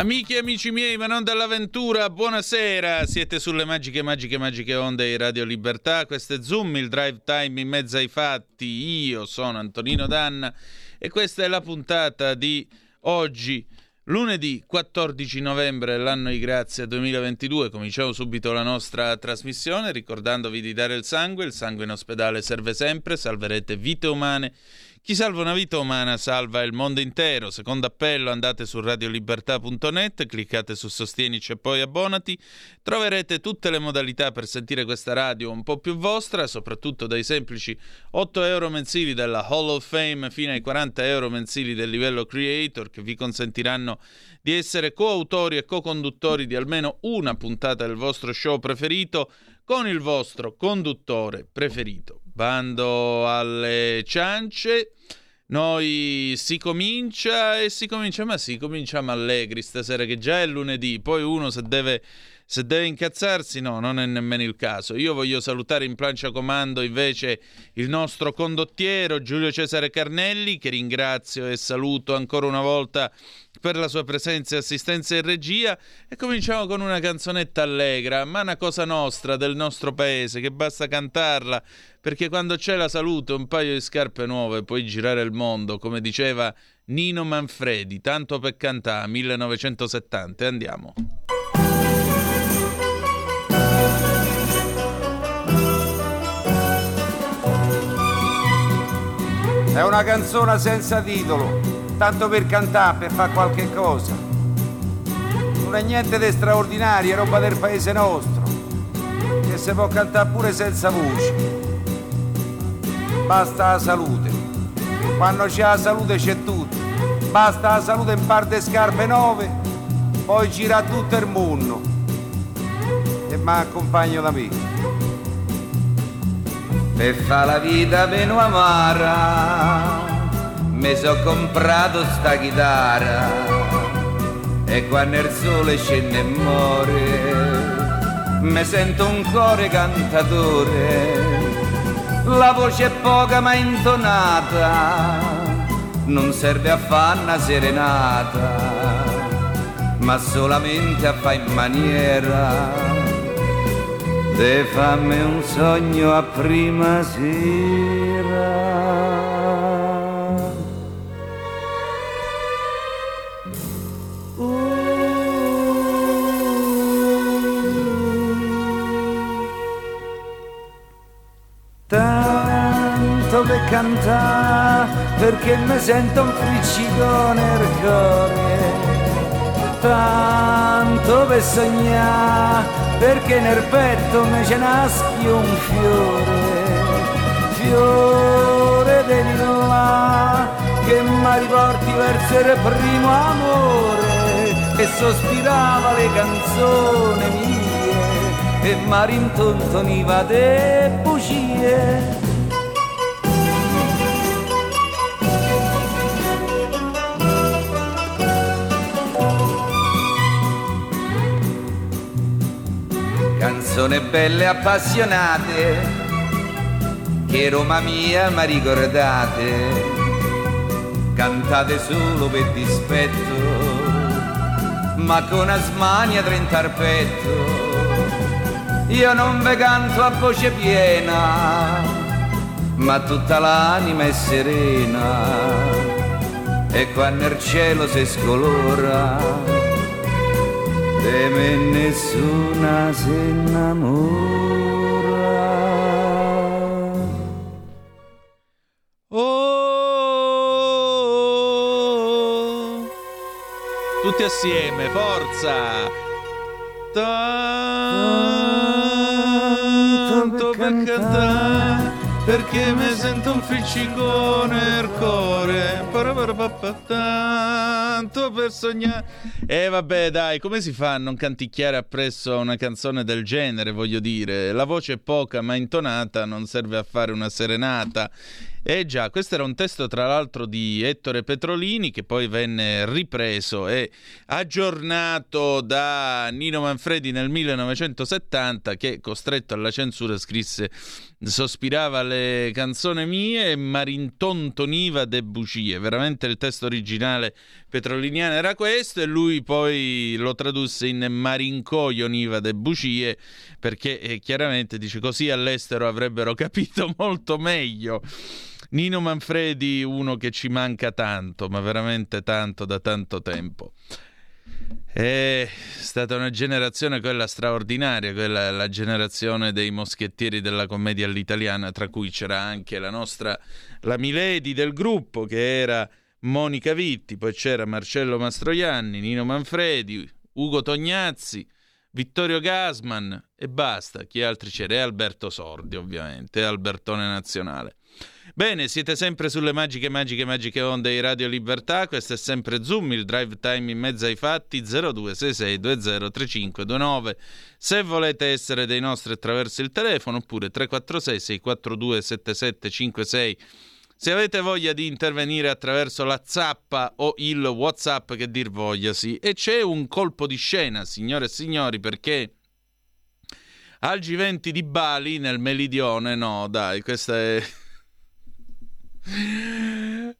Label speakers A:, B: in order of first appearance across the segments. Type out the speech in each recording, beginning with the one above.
A: Amiche e amici miei, ma non dall'avventura, buonasera. Siete sulle magiche, magiche, magiche onde di Radio Libertà. Questo è Zoom, il drive time in mezzo ai fatti. Io sono Antonino Danna e questa è la puntata di oggi, lunedì 14 novembre dell'anno di grazia 2022. Cominciamo subito la nostra trasmissione ricordandovi di dare il sangue. Il sangue in ospedale serve sempre, salverete vite umane chi salva una vita umana salva il mondo intero. Secondo appello andate su radiolibertà.net, cliccate su Sostienici e poi abbonati. Troverete tutte le modalità per sentire questa radio un po' più vostra, soprattutto dai semplici 8 euro mensili della Hall of Fame fino ai 40 euro mensili del livello Creator che vi consentiranno di essere coautori e co-conduttori di almeno una puntata del vostro show preferito con il vostro conduttore preferito. Bando alle ciance. Noi si comincia e si comincia, ma sì, cominciamo allegri stasera che già è lunedì, poi uno se deve, se deve incazzarsi, no, non è nemmeno il caso. Io voglio salutare in plancia comando invece il nostro condottiero Giulio Cesare Carnelli, che ringrazio e saluto ancora una volta per la sua presenza e assistenza in regia. E cominciamo con una canzonetta allegra, ma una cosa nostra, del nostro paese, che basta cantarla, perché quando c'è la salute, un paio di scarpe nuove, puoi girare il mondo, come diceva Nino Manfredi, tanto per cantare, 1970, andiamo.
B: È una canzone senza titolo tanto per cantare, per fare qualche cosa. Non è niente di straordinario, è roba del paese nostro, che si può cantare pure senza voce. Basta la salute. Quando c'è la salute c'è tutto. Basta la salute in parte scarpe nuove, poi gira tutto il mondo. E mi accompagno da me. Per fa la vita meno amara mi so comprato sta chitarra e quando il sole scende e muore. Mi sento un cuore cantatore la voce è poca ma intonata non serve a fare una serenata ma solamente a fare in maniera de fammi un sogno a prima sera tanto per cantare perché mi sento un friccico nel cuore. Tanto per sognare perché nel petto mi ce naschi un fiore. Fiore del là che mi riporti verso il primo amore e sospirava le canzoni mie e mi rintontoniva de bugie. Canzoni belle appassionate, che Roma mia mi ricordate, cantate solo per dispetto, ma con asmania trentarpetto io non ve canto a voce piena, ma tutta l'anima è serena e quando il cielo si scolora, di me nessuna si innamora.
A: Oh, tutti assieme, forza! Ta-
B: per cantare
A: perché mi sento un ficcicone nel cuore. Tanto per sognare. E eh, vabbè, dai, come si fa a non canticchiare appresso una canzone del genere, voglio dire? La voce è poca ma intonata, non serve a fare una serenata. Eh già, questo era un testo tra l'altro di Ettore Petrolini che poi venne ripreso e aggiornato da Nino Manfredi nel 1970 che costretto alla censura scrisse sospirava le canzoni mie e marintontoniva de bugie. Veramente il testo originale petroliniano era questo e lui poi lo tradusse in marincoioniva de bugie perché eh, chiaramente dice così all'estero avrebbero capito molto meglio. Nino Manfredi, uno che ci manca tanto, ma veramente tanto da tanto tempo. È stata una generazione quella straordinaria, quella la generazione dei moschettieri della commedia all'italiana, tra cui c'era anche la nostra, la Milady del gruppo, che era Monica Vitti, poi c'era Marcello Mastroianni, Nino Manfredi, Ugo Tognazzi, Vittorio Gasman e basta. Chi altri c'era? E Alberto Sordi, ovviamente, Albertone Nazionale. Bene, siete sempre sulle magiche, magiche, magiche onde di Radio Libertà. Questo è sempre Zoom, il drive time in mezzo ai fatti 0266203529. Se volete essere dei nostri attraverso il telefono, oppure 346 642 7756. Se avete voglia di intervenire attraverso la zappa o il WhatsApp, che dir vogliasi. E c'è un colpo di scena, signore e signori, perché al G20 di Bali, nel Meridione, no, dai, questa è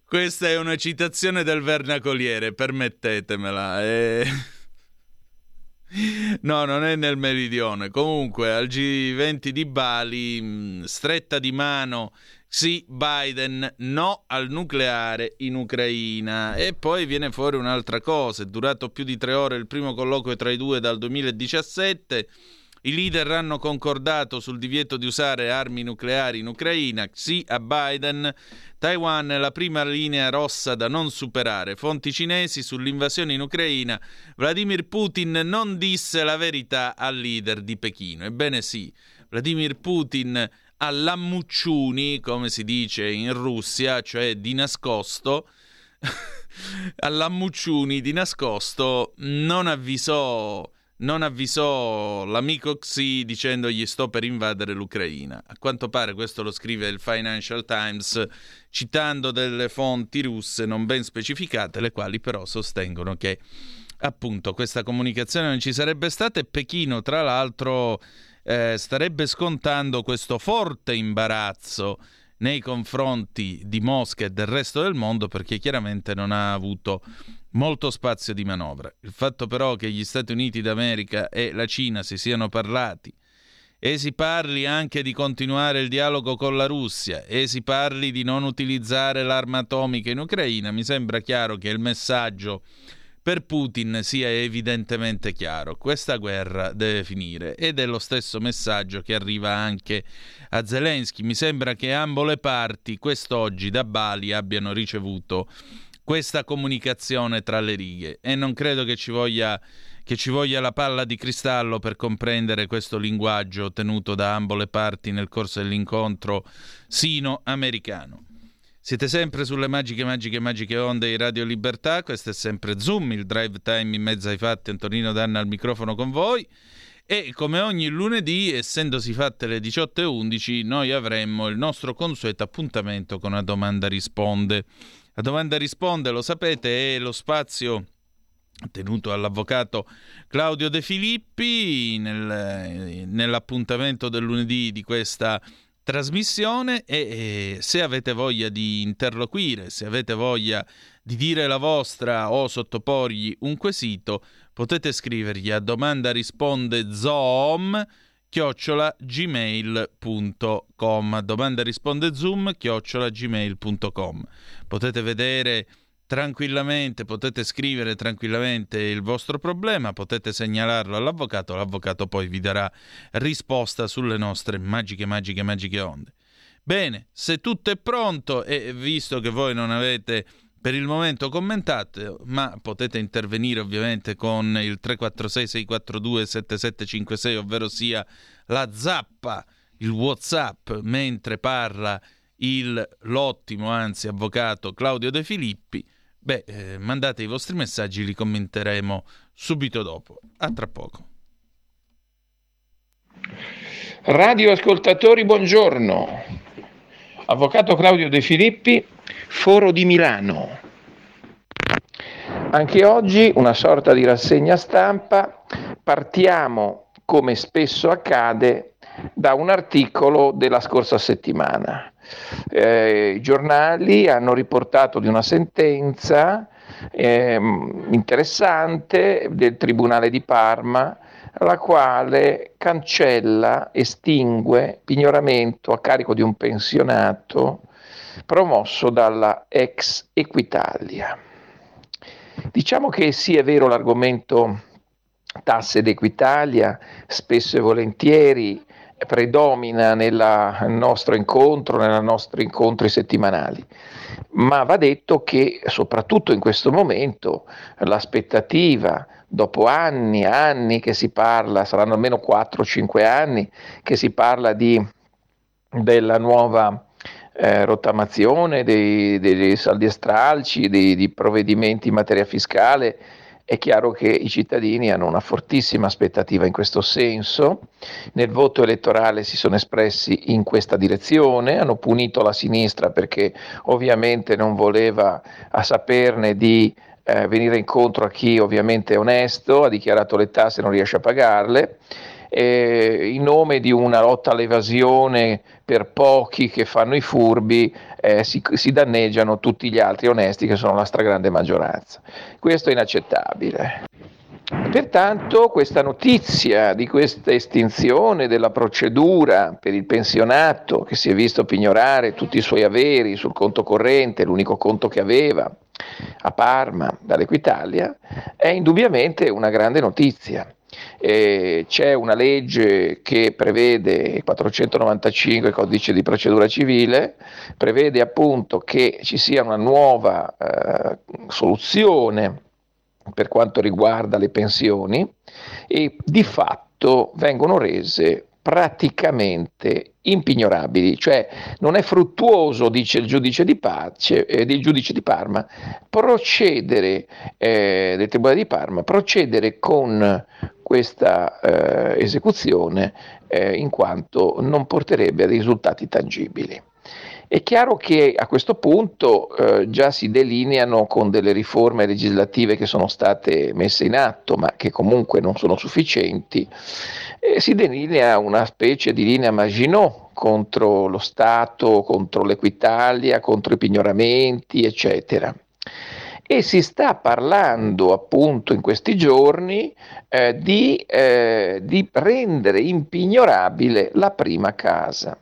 A: questa è una citazione del vernacoliere, permettetemela. È... No, non è nel meridione. Comunque, al G20 di Bali, mm, stretta di mano, sì, Biden, no al nucleare in Ucraina. E poi viene fuori un'altra cosa. È durato più di tre ore il primo colloquio tra i due dal 2017 i leader hanno concordato sul divieto di usare armi nucleari in Ucraina, sì a Biden. Taiwan è la prima linea rossa da non superare. Fonti cinesi sull'invasione in Ucraina. Vladimir Putin non disse la verità al leader di Pechino. Ebbene sì, Vladimir Putin a come si dice in Russia, cioè di nascosto, a di nascosto non avvisò non avvisò l'amico Xi dicendogli sto per invadere l'Ucraina. A quanto pare questo lo scrive il Financial Times citando delle fonti russe non ben specificate, le quali però sostengono che appunto questa comunicazione non ci sarebbe stata e Pechino tra l'altro eh, starebbe scontando questo forte imbarazzo nei confronti di Mosca e del resto del mondo perché chiaramente non ha avuto molto spazio di manovra. Il fatto però che gli Stati Uniti d'America e la Cina si siano parlati e si parli anche di continuare il dialogo con la Russia e si parli di non utilizzare l'arma atomica in Ucraina, mi sembra chiaro che il messaggio per Putin sia evidentemente chiaro. Questa guerra deve finire ed è lo stesso messaggio che arriva anche a Zelensky. Mi sembra che ambo le parti quest'oggi da Bali abbiano ricevuto questa comunicazione tra le righe e non credo che ci voglia che ci voglia la palla di cristallo per comprendere questo linguaggio ottenuto da ambo le parti nel corso dell'incontro sino-americano. Siete sempre sulle magiche, magiche, magiche onde di Radio Libertà. Questo è sempre Zoom, il drive time in mezzo ai fatti. Antonino Danna al microfono con voi. E come ogni lunedì, essendosi fatte le 18.11, noi avremmo il nostro consueto appuntamento con la domanda risponde. La domanda risponde, lo sapete, è lo spazio tenuto all'avvocato Claudio De Filippi nel, nell'appuntamento del lunedì di questa trasmissione e, e se avete voglia di interloquire, se avete voglia di dire la vostra o sottoporgli un quesito, potete scrivergli a domanda risponde zoom chiocciola gmail.com domanda risponde zoom chiocciola gmail.com potete vedere tranquillamente, potete scrivere tranquillamente il vostro problema, potete segnalarlo all'avvocato, l'avvocato poi vi darà risposta sulle nostre magiche, magiche, magiche onde. Bene, se tutto è pronto e visto che voi non avete per il momento commentate, ma potete intervenire ovviamente con il 346 642 7756, ovvero sia la zappa il WhatsApp mentre parla il, l'ottimo, anzi avvocato Claudio De Filippi, beh, eh, mandate i vostri messaggi, li commenteremo subito dopo. A tra poco.
C: Radio ascoltatori, buongiorno. Avvocato Claudio De Filippi, Foro di Milano. Anche oggi una sorta di rassegna stampa. Partiamo, come spesso accade, da un articolo della scorsa settimana. Eh, I giornali hanno riportato di una sentenza eh, interessante del Tribunale di Parma la quale cancella, estingue pignoramento a carico di un pensionato promosso dalla ex Equitalia. Diciamo che sì, è vero l'argomento tasse d'Equitalia, spesso e volentieri predomina nel nostro incontro, nei nostri incontri settimanali, ma va detto che soprattutto in questo momento l'aspettativa dopo anni e anni che si parla, saranno almeno 4-5 anni che si parla di, della nuova eh, rottamazione dei, dei saldi e stralci, di provvedimenti in materia fiscale, è chiaro che i cittadini hanno una fortissima aspettativa in questo senso. Nel voto elettorale si sono espressi in questa direzione, hanno punito la sinistra perché ovviamente non voleva a saperne di eh, venire incontro a chi ovviamente è onesto, ha dichiarato le tasse e non riesce a pagarle, eh, in nome di una lotta all'evasione per pochi che fanno i furbi eh, si, si, danneggiano tutti gli altri onesti che sono la stragrande maggioranza. Questo è inaccettabile. Pertanto questa notizia di questa estinzione della procedura per il pensionato che si è visto pignorare tutti i suoi averi sul conto corrente, l'unico conto che aveva a Parma dall'Equitalia, è indubbiamente una grande notizia. Eh, c'è una legge che prevede, il 495 codice di procedura civile, prevede appunto che ci sia una nuova eh, soluzione per quanto riguarda le pensioni e di fatto vengono rese praticamente impignorabili, cioè non è fruttuoso, dice il giudice di pace, eh, il giudice di Parma, procedere eh, del Tribunale di Parma, procedere con questa eh, esecuzione eh, in quanto non porterebbe a risultati tangibili. È chiaro che a questo punto eh, già si delineano con delle riforme legislative che sono state messe in atto, ma che comunque non sono sufficienti, eh, si delinea una specie di linea Maginot contro lo Stato, contro l'Equitalia, contro i pignoramenti, eccetera. E si sta parlando appunto in questi giorni eh, di, eh, di rendere impignorabile la prima casa.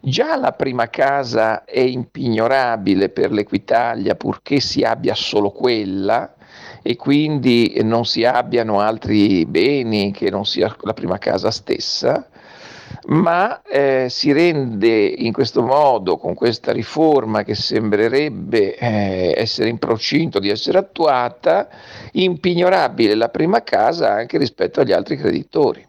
C: Già la prima casa è impignorabile per l'Equitalia purché si abbia solo quella e quindi non si abbiano altri beni che non sia la prima casa stessa, ma eh, si rende in questo modo, con questa riforma che sembrerebbe eh, essere in procinto di essere attuata, impignorabile la prima casa anche rispetto agli altri creditori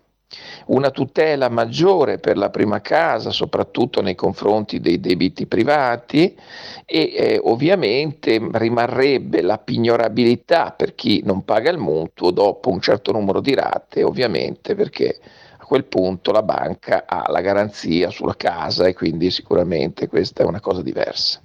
C: una tutela maggiore per la prima casa, soprattutto nei confronti dei debiti privati e eh, ovviamente rimarrebbe la pignorabilità per chi non paga il mutuo dopo un certo numero di rate, ovviamente perché a quel punto la banca ha la garanzia sulla casa e quindi sicuramente questa è una cosa diversa.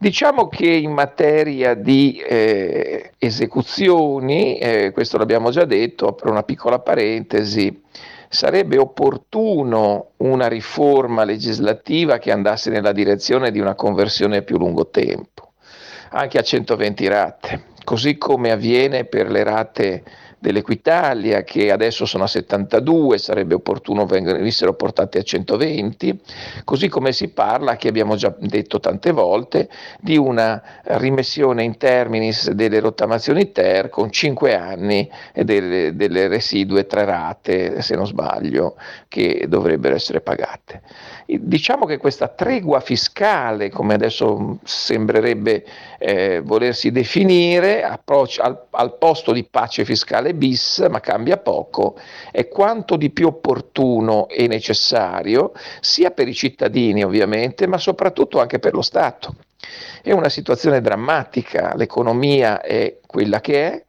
C: Diciamo che in materia di eh, esecuzioni, eh, questo l'abbiamo già detto, apro una piccola parentesi, sarebbe opportuno una riforma legislativa che andasse nella direzione di una conversione a più lungo tempo, anche a 120 rate, così come avviene per le rate dell'Equitalia che adesso sono a 72, sarebbe opportuno venissero portate a 120, così come si parla, che abbiamo già detto tante volte, di una rimessione in terminis delle rottamazioni ter con 5 anni e delle, delle residue tre rate, se non sbaglio, che dovrebbero essere pagate. Diciamo che questa tregua fiscale, come adesso sembrerebbe eh, volersi definire, al, al posto di pace fiscale fiscale bis, ma cambia poco, è quanto di più opportuno e necessario, sia per i cittadini ovviamente, ma soprattutto anche per lo Stato. È una situazione drammatica, l'economia è quella che è,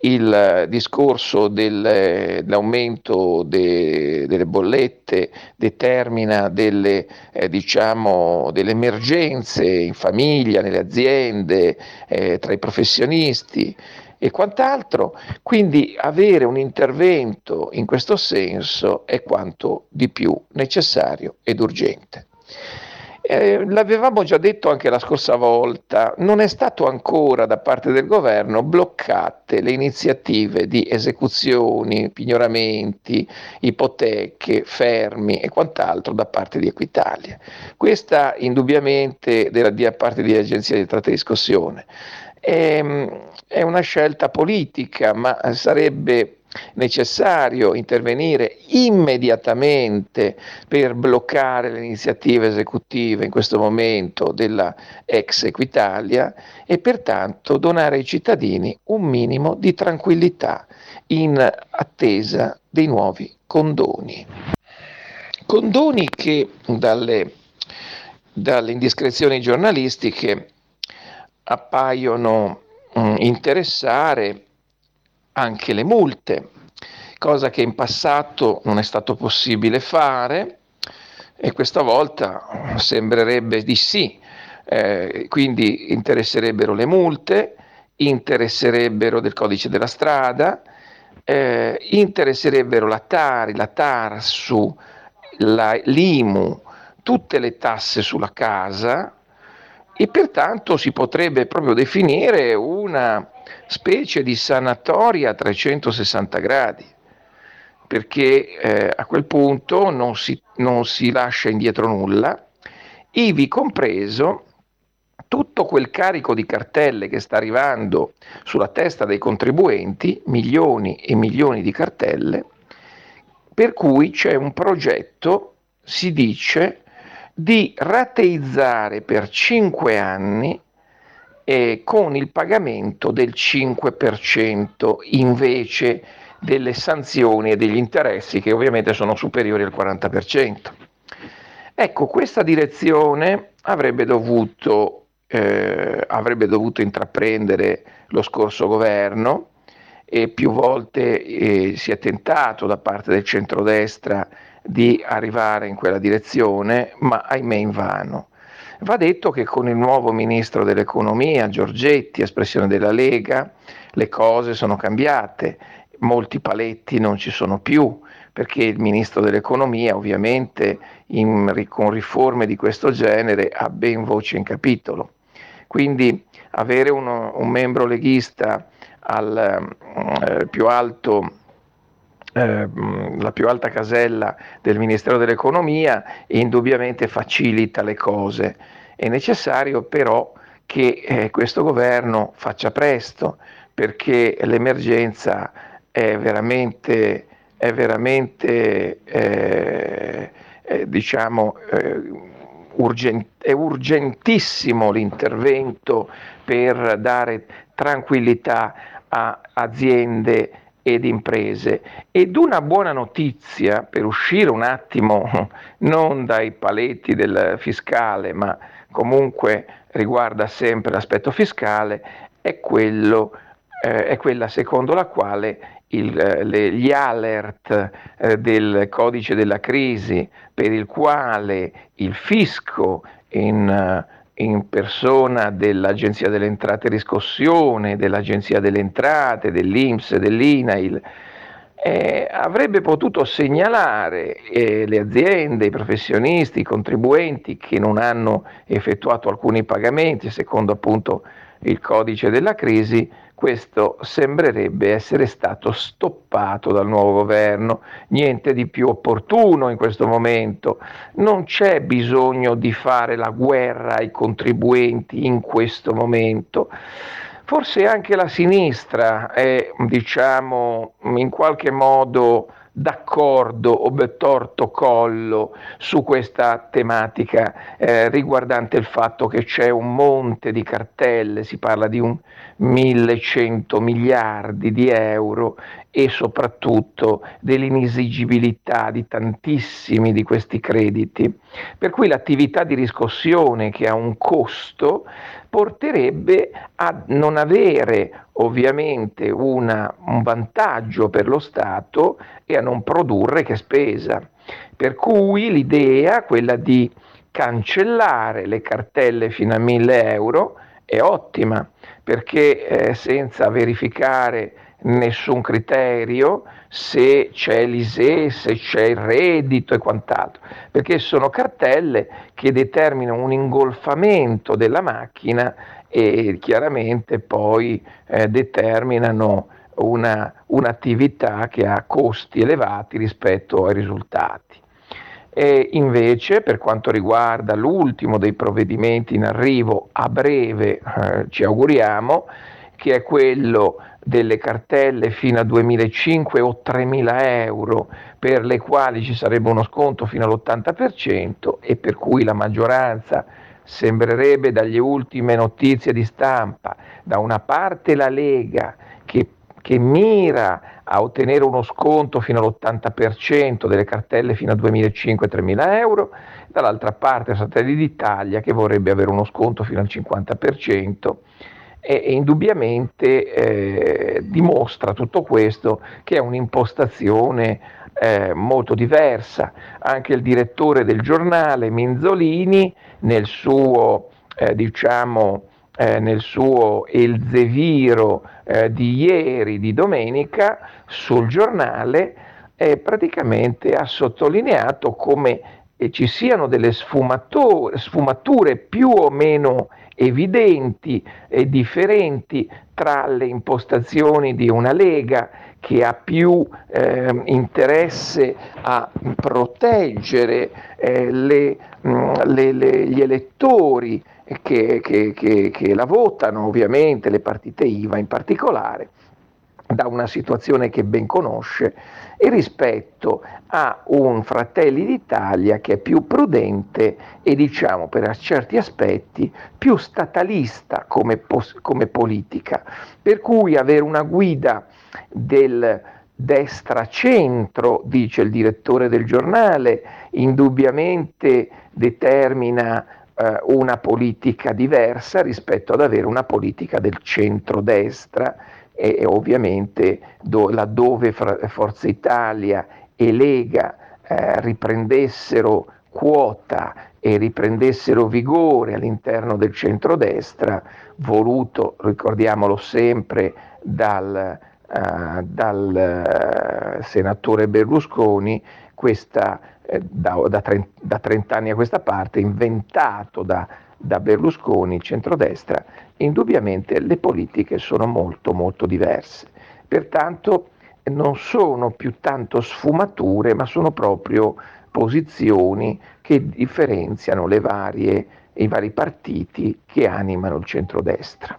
C: il discorso dell'aumento de, delle bollette determina delle, eh, diciamo, delle emergenze in famiglia, nelle aziende, eh, tra i professionisti e quant'altro, quindi avere un intervento in questo senso è quanto di più necessario ed urgente. Eh, l'avevamo già detto anche la scorsa volta, non è stato ancora da parte del governo bloccate le iniziative di esecuzioni, pignoramenti, ipoteche, fermi e quant'altro da parte di Equitalia. Questa indubbiamente della, da parte di agenzia di tratta e discussione. È, ehm, è una scelta politica, ma sarebbe necessario intervenire immediatamente per bloccare le iniziative esecutive in questo momento della ex Equitalia e pertanto donare ai cittadini un minimo di tranquillità in attesa dei nuovi condoni. Condoni che dalle, dalle indiscrezioni giornalistiche appaiono mh, interessare anche le multe, cosa che in passato non è stato possibile fare e questa volta sembrerebbe di sì. Eh, quindi interesserebbero le multe, interesserebbero del codice della strada, eh, interesserebbero la Tari, la Tarsu, la, l'IMU, tutte le tasse sulla casa e pertanto si potrebbe proprio definire una specie di sanatoria a 360 gradi, perché eh, a quel punto non si, non si lascia indietro nulla, ivi compreso tutto quel carico di cartelle che sta arrivando sulla testa dei contribuenti, milioni e milioni di cartelle, per cui c'è un progetto, si dice, di rateizzare per 5 anni eh, con il pagamento del 5% invece delle sanzioni e degli interessi che ovviamente sono superiori al 40%. Ecco, questa direzione avrebbe dovuto, eh, avrebbe dovuto intraprendere lo scorso governo e più volte eh, si è tentato da parte del centrodestra di arrivare in quella direzione, ma ahimè invano. Va detto che con il nuovo ministro dell'economia, Giorgetti, espressione della Lega, le cose sono cambiate, molti paletti non ci sono più, perché il ministro dell'economia ovviamente in, con riforme di questo genere ha ben voce in capitolo. Quindi avere uno, un membro leghista al eh, più alto eh, la più alta casella del Ministero dell'Economia indubbiamente facilita le cose. È necessario però che eh, questo governo faccia presto perché l'emergenza è veramente, è veramente eh, eh diciamo, eh, urgent, è urgentissimo l'intervento per dare tranquillità a aziende ed imprese. Ed una buona notizia, per uscire un attimo non dai paletti del fiscale, ma comunque riguarda sempre l'aspetto fiscale, è, quello, eh, è quella secondo la quale il, eh, le, gli alert eh, del codice della crisi per il quale il fisco in in persona dell'Agenzia delle Entrate Riscossione, dell'Agenzia delle Entrate, dell'Inps, dell'INAIL, eh, avrebbe potuto segnalare eh, le aziende, i professionisti, i contribuenti che non hanno effettuato alcuni pagamenti secondo appunto il codice della crisi, questo sembrerebbe essere stato stoppato dal nuovo governo, niente di più opportuno in questo momento, non c'è bisogno di fare la guerra ai contribuenti in questo momento. Forse anche la sinistra è, diciamo, in qualche modo d'accordo o torto collo su questa tematica eh, riguardante il fatto che c'è un monte di cartelle, si parla di un 1100 miliardi di euro e soprattutto dell'inesigibilità di tantissimi di questi crediti. Per cui l'attività di riscossione che ha un costo porterebbe a non avere ovviamente una, un vantaggio per lo Stato e a non produrre che spesa. Per cui l'idea, quella di cancellare le cartelle fino a 1000 euro, è ottima, perché eh, senza verificare nessun criterio se c'è l'ISE, se c'è il reddito e quant'altro, perché sono cartelle che determinano un ingolfamento della macchina e chiaramente poi eh, determinano una, un'attività che ha costi elevati rispetto ai risultati. E invece, per quanto riguarda l'ultimo dei provvedimenti in arrivo a breve, eh, ci auguriamo, che è quello delle cartelle fino a 2.500 o 3.000 euro per le quali ci sarebbe uno sconto fino all'80% e per cui la maggioranza sembrerebbe dalle ultime notizie di stampa, da una parte la Lega che, che mira a ottenere uno sconto fino all'80% delle cartelle fino a 2.500-3.000 euro, dall'altra parte Fratelli d'Italia che vorrebbe avere uno sconto fino al 50% e, e indubbiamente eh, dimostra tutto questo che è un'impostazione eh, molto diversa. Anche il direttore del giornale, Minzolini, nel suo, eh, diciamo, eh, nel suo Elzeviro eh, di ieri, di domenica, sul giornale, eh, praticamente ha sottolineato come ci siano delle sfumature, sfumature più o meno evidenti e differenti tra le impostazioni di una Lega che ha più eh, interesse a proteggere eh, le, mh, mm, le, le, gli elettori che, che, che, che la votano, ovviamente le partite IVA in particolare, da una situazione che ben conosce e rispetto a un Fratelli d'Italia che è più prudente e diciamo per certi aspetti più statalista come, pos- come politica, per cui avere una guida del destra-centro, dice il direttore del giornale, indubbiamente determina eh, una politica diversa rispetto ad avere una politica del centro-destra e, ovviamente do, laddove Forza Italia e Lega eh, riprendessero quota e riprendessero vigore all'interno del centrodestra, voluto, ricordiamolo sempre, dal, uh, dal uh, senatore Berlusconi, questa, eh, da, da, 30, da, 30, anni a questa parte, inventato da, da Berlusconi, centrodestra, indubbiamente le politiche sono molto molto diverse. Pertanto non sono più tanto sfumature, ma sono proprio posizioni che differenziano varie, i vari partiti che animano il centrodestra.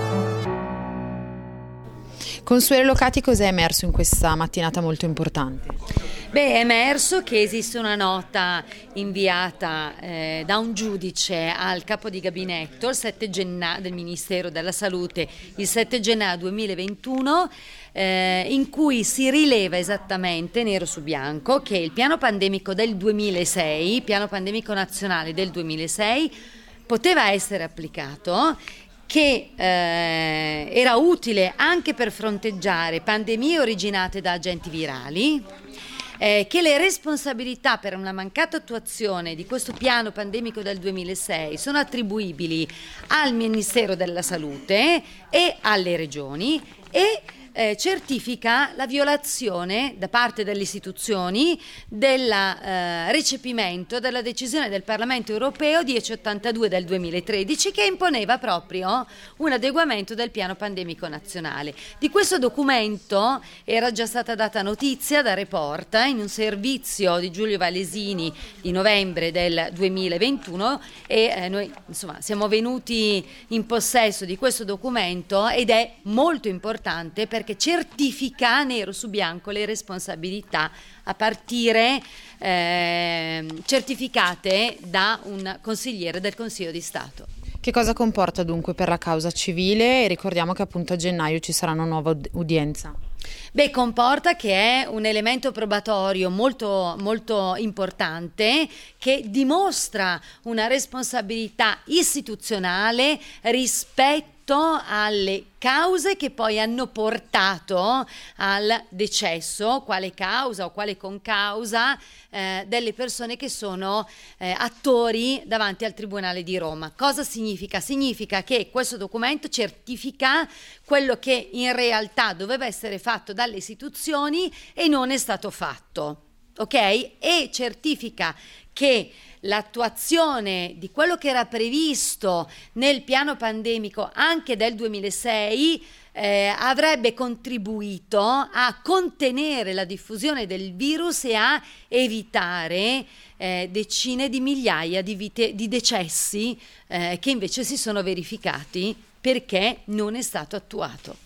D: Consuelo Locati, cos'è emerso in questa mattinata molto importante?
E: Beh, è emerso che esiste una nota inviata eh, da un giudice al capo di gabinetto il 7 gennaio, del Ministero della Salute il 7 gennaio 2021 eh, in cui si rileva esattamente nero su bianco che il piano pandemico del 2006, piano pandemico nazionale del 2006, poteva essere applicato che eh, era utile anche per fronteggiare pandemie originate da agenti virali, eh, che le responsabilità per una mancata attuazione di questo piano pandemico del 2006 sono attribuibili al Ministero della Salute e alle regioni e eh, certifica la violazione da parte delle istituzioni del eh, recepimento della decisione del Parlamento europeo 1082 del 2013 che imponeva proprio un adeguamento del piano pandemico nazionale. Di questo documento era già stata data notizia da Report in un servizio di Giulio Valesini di novembre del 2021 e eh, noi insomma siamo venuti in possesso di questo documento ed è molto importante perché certifica nero su bianco le responsabilità a partire eh, certificate da un consigliere del Consiglio di Stato.
D: Che cosa comporta dunque per la causa civile? E ricordiamo che appunto a gennaio ci sarà una nuova ud- udienza.
E: Beh, comporta che è un elemento probatorio molto, molto importante che dimostra una responsabilità istituzionale rispetto alle cause che poi hanno portato al decesso, quale causa o quale concausa eh, delle persone che sono eh, attori davanti al Tribunale di Roma. Cosa significa? Significa che questo documento certifica quello che in realtà doveva essere fatto dalle istituzioni e non è stato fatto. Ok? E certifica che l'attuazione di quello che era previsto nel piano pandemico anche del 2006 eh, avrebbe contribuito a contenere la diffusione del virus e a evitare eh, decine di migliaia di, vite, di decessi eh, che invece si sono verificati perché non è stato attuato.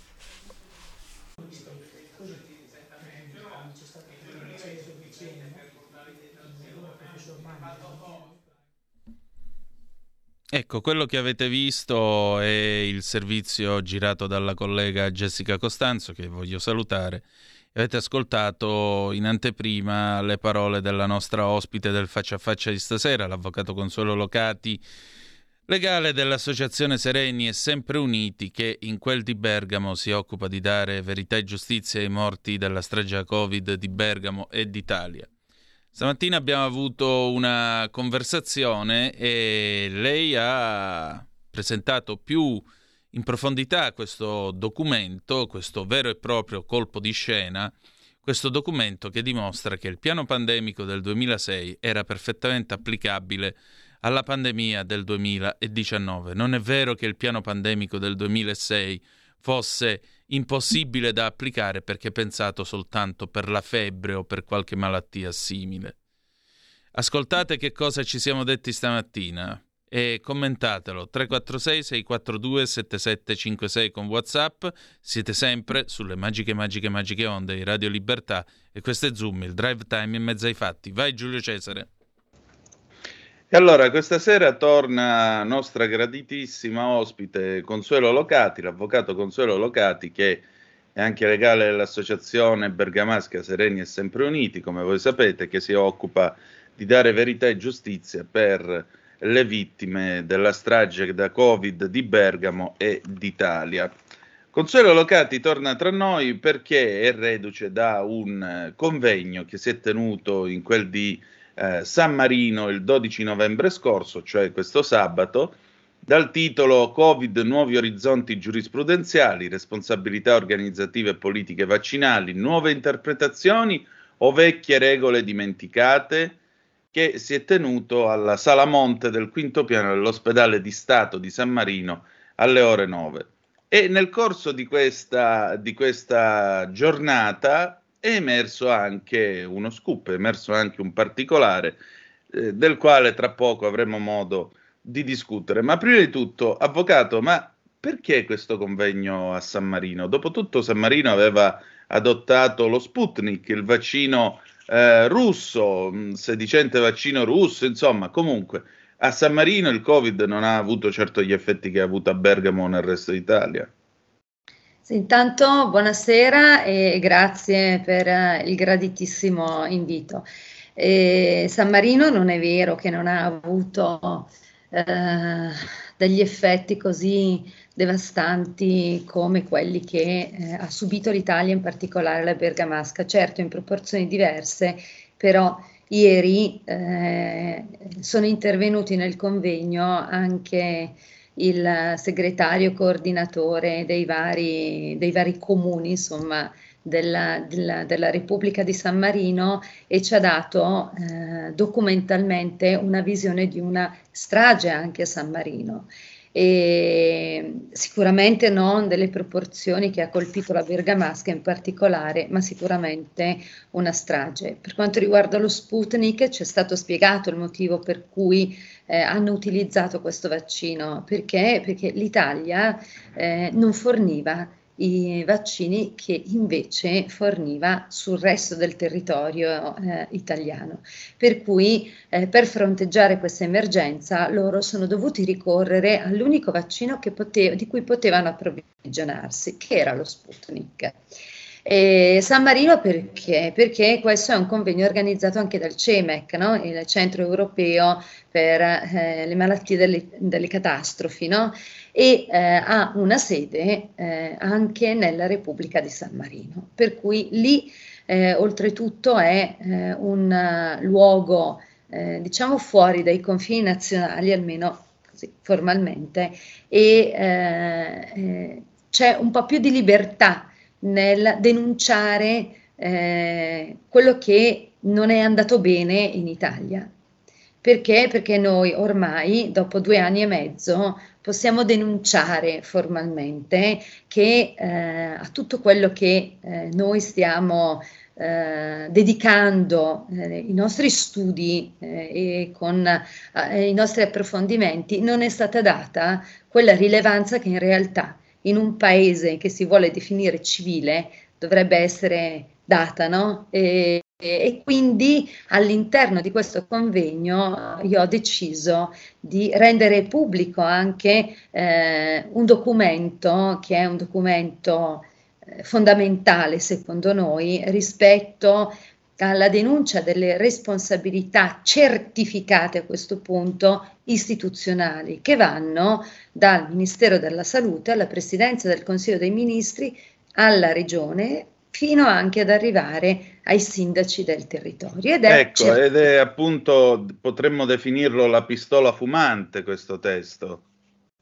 A: Ecco, quello che avete visto è il servizio girato dalla collega Jessica Costanzo, che voglio salutare. Avete ascoltato in anteprima le parole della nostra ospite del faccia a faccia di stasera, l'avvocato Consuelo Locati, legale dell'Associazione Sereni e Sempre Uniti, che in quel di Bergamo si occupa di dare verità e giustizia ai morti della strage Covid di Bergamo e d'Italia. Stamattina abbiamo avuto una conversazione e lei ha presentato più in profondità questo documento, questo vero e proprio colpo di scena, questo documento che dimostra che il piano pandemico del 2006 era perfettamente applicabile alla pandemia del 2019. Non è vero che il piano pandemico del 2006 fosse impossibile da applicare perché pensato soltanto per la febbre o per qualche malattia simile. Ascoltate che cosa ci siamo detti stamattina e commentatelo 346 642 7756 con Whatsapp. Siete sempre sulle magiche magiche magiche onde di Radio Libertà e questo è Zoom, il drive time in mezzo ai fatti. Vai Giulio Cesare.
F: E allora, questa sera torna nostra graditissima ospite Consuelo Locati, l'avvocato Consuelo Locati che
A: e anche legale dell'associazione Bergamasca Sereni e Sempre Uniti, come voi sapete, che si occupa di dare verità e giustizia per le vittime della strage da Covid di Bergamo e d'Italia. Consuelo Locati torna tra noi perché è reduce da un convegno che si è tenuto in quel di eh, San Marino il 12 novembre scorso, cioè questo sabato, dal titolo Covid, nuovi orizzonti giurisprudenziali, responsabilità organizzative e politiche vaccinali, nuove interpretazioni o vecchie regole dimenticate, che si è tenuto alla Sala Monte del quinto piano dell'ospedale di Stato di San Marino alle ore 9. E nel corso di questa, di questa giornata è emerso anche uno scoop, è emerso anche un particolare eh, del quale tra poco avremo modo di di discutere. Ma prima di tutto, avvocato, ma perché questo convegno a San Marino? Dopotutto San Marino aveva adottato lo Sputnik, il vaccino eh, russo, mm, sedicente vaccino russo, insomma, comunque a San Marino il Covid non ha avuto certo gli effetti che ha avuto a Bergamo o nel resto d'Italia.
E: Intanto buonasera e grazie per eh, il graditissimo invito. E San Marino non è vero che non ha avuto eh, degli effetti così devastanti come quelli che eh, ha subito l'Italia, in particolare la Bergamasca, certo in proporzioni diverse, però ieri eh, sono intervenuti nel convegno anche il segretario coordinatore dei vari, dei vari comuni, insomma, della, della, della, Repubblica di San Marino e ci ha dato eh, documentalmente una visione di una strage anche a San Marino. E sicuramente non delle proporzioni che ha colpito la Bergamasca in particolare, ma sicuramente una strage. Per quanto riguarda lo Sputnik, ci è stato spiegato il motivo per cui eh, hanno utilizzato questo vaccino, perché, perché l'Italia eh, non forniva i vaccini che invece forniva sul resto del territorio eh, italiano. Per cui eh, per fronteggiare questa emergenza loro sono dovuti ricorrere all'unico vaccino pote- di cui potevano approvvigionarsi, che era lo Sputnik. E San Marino perché? Perché questo è un convegno organizzato anche dal CEMEC, no? il Centro Europeo per eh, le malattie delle, delle catastrofi, no? e eh, ha una sede eh, anche nella Repubblica di San Marino, per cui lì eh, oltretutto è eh, un luogo eh, diciamo fuori dai confini nazionali, almeno così formalmente, e c'è un po' più di libertà nel denunciare quello che non è andato bene in Italia. Perché? Perché noi ormai, dopo due anni e mezzo, possiamo denunciare formalmente che eh, a tutto quello che eh, noi stiamo eh, dedicando eh, i nostri studi eh, e con eh, i nostri approfondimenti non è stata data quella rilevanza che in realtà in un paese che si vuole definire civile dovrebbe essere data, no? E, e quindi all'interno di questo convegno io ho deciso di rendere pubblico anche eh, un documento che è un documento eh, fondamentale secondo noi rispetto alla denuncia delle responsabilità certificate a questo punto istituzionali che vanno dal Ministero della Salute alla Presidenza del Consiglio dei Ministri alla Regione fino anche ad arrivare ai sindaci del territorio.
A: Ed è ecco, certo... ed è appunto, potremmo definirlo la pistola fumante questo testo.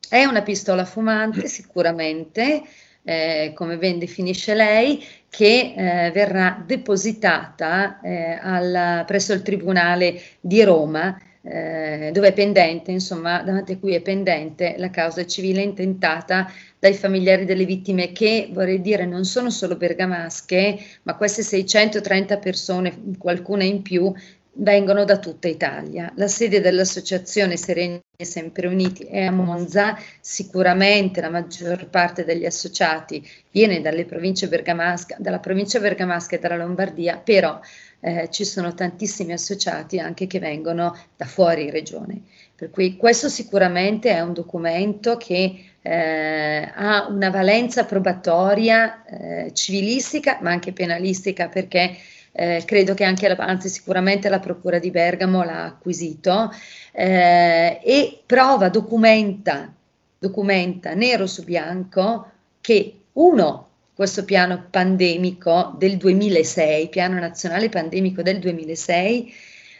E: È una pistola fumante sicuramente, eh, come ben definisce lei, che eh, verrà depositata eh, al, presso il Tribunale di Roma eh, dove è pendente, insomma, davanti a cui è pendente la causa civile intentata dai familiari delle vittime che, vorrei dire, non sono solo bergamasche, ma queste 630 persone, qualcuna in più, vengono da tutta Italia. La sede dell'associazione Sereni Sempre Uniti è a Monza, sicuramente la maggior parte degli associati viene dalle province bergamasca, dalla provincia bergamasca e dalla Lombardia, però eh, ci sono tantissimi associati anche che vengono da fuori regione. Per cui questo sicuramente è un documento che eh, ha una valenza probatoria eh, civilistica ma anche penalistica perché eh, credo che anche, la, anzi sicuramente la Procura di Bergamo l'ha acquisito eh, e prova, documenta, documenta nero su bianco che uno, questo piano pandemico del 2006, piano nazionale pandemico del 2006,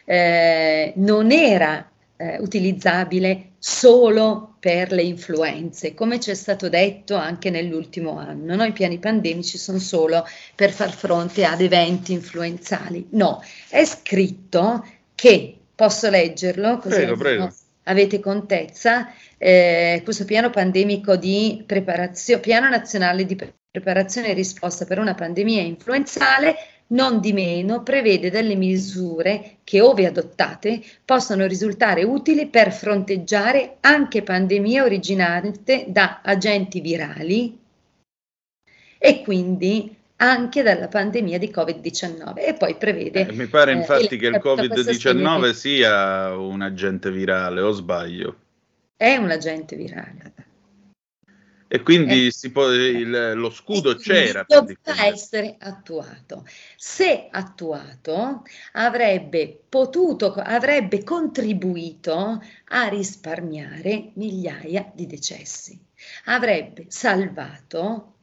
E: eh, non era eh, utilizzabile solo per le influenze, come ci è stato detto anche nell'ultimo anno. No? I piani pandemici sono solo per far fronte ad eventi influenzali. No, è scritto che, posso leggerlo? Così
A: prego, prego.
E: Avete contezza, eh, questo piano pandemico di preparazione, piano nazionale di preparazione e risposta per una pandemia influenzale non di meno prevede delle misure che, ove adottate, possono risultare utili per fronteggiare anche pandemie originate da agenti virali e quindi anche dalla pandemia di Covid-19 e poi prevede...
A: Eh, mi pare
E: eh,
A: infatti che il
E: questo segno
A: Covid-19
E: che
A: sia un agente virale, o sbaglio?
E: È un agente virale.
A: E quindi si può- il- lo scudo c'era difendere.
E: essere attuato. Se attuato, avrebbe potuto, avrebbe contribuito a risparmiare migliaia di decessi, avrebbe salvato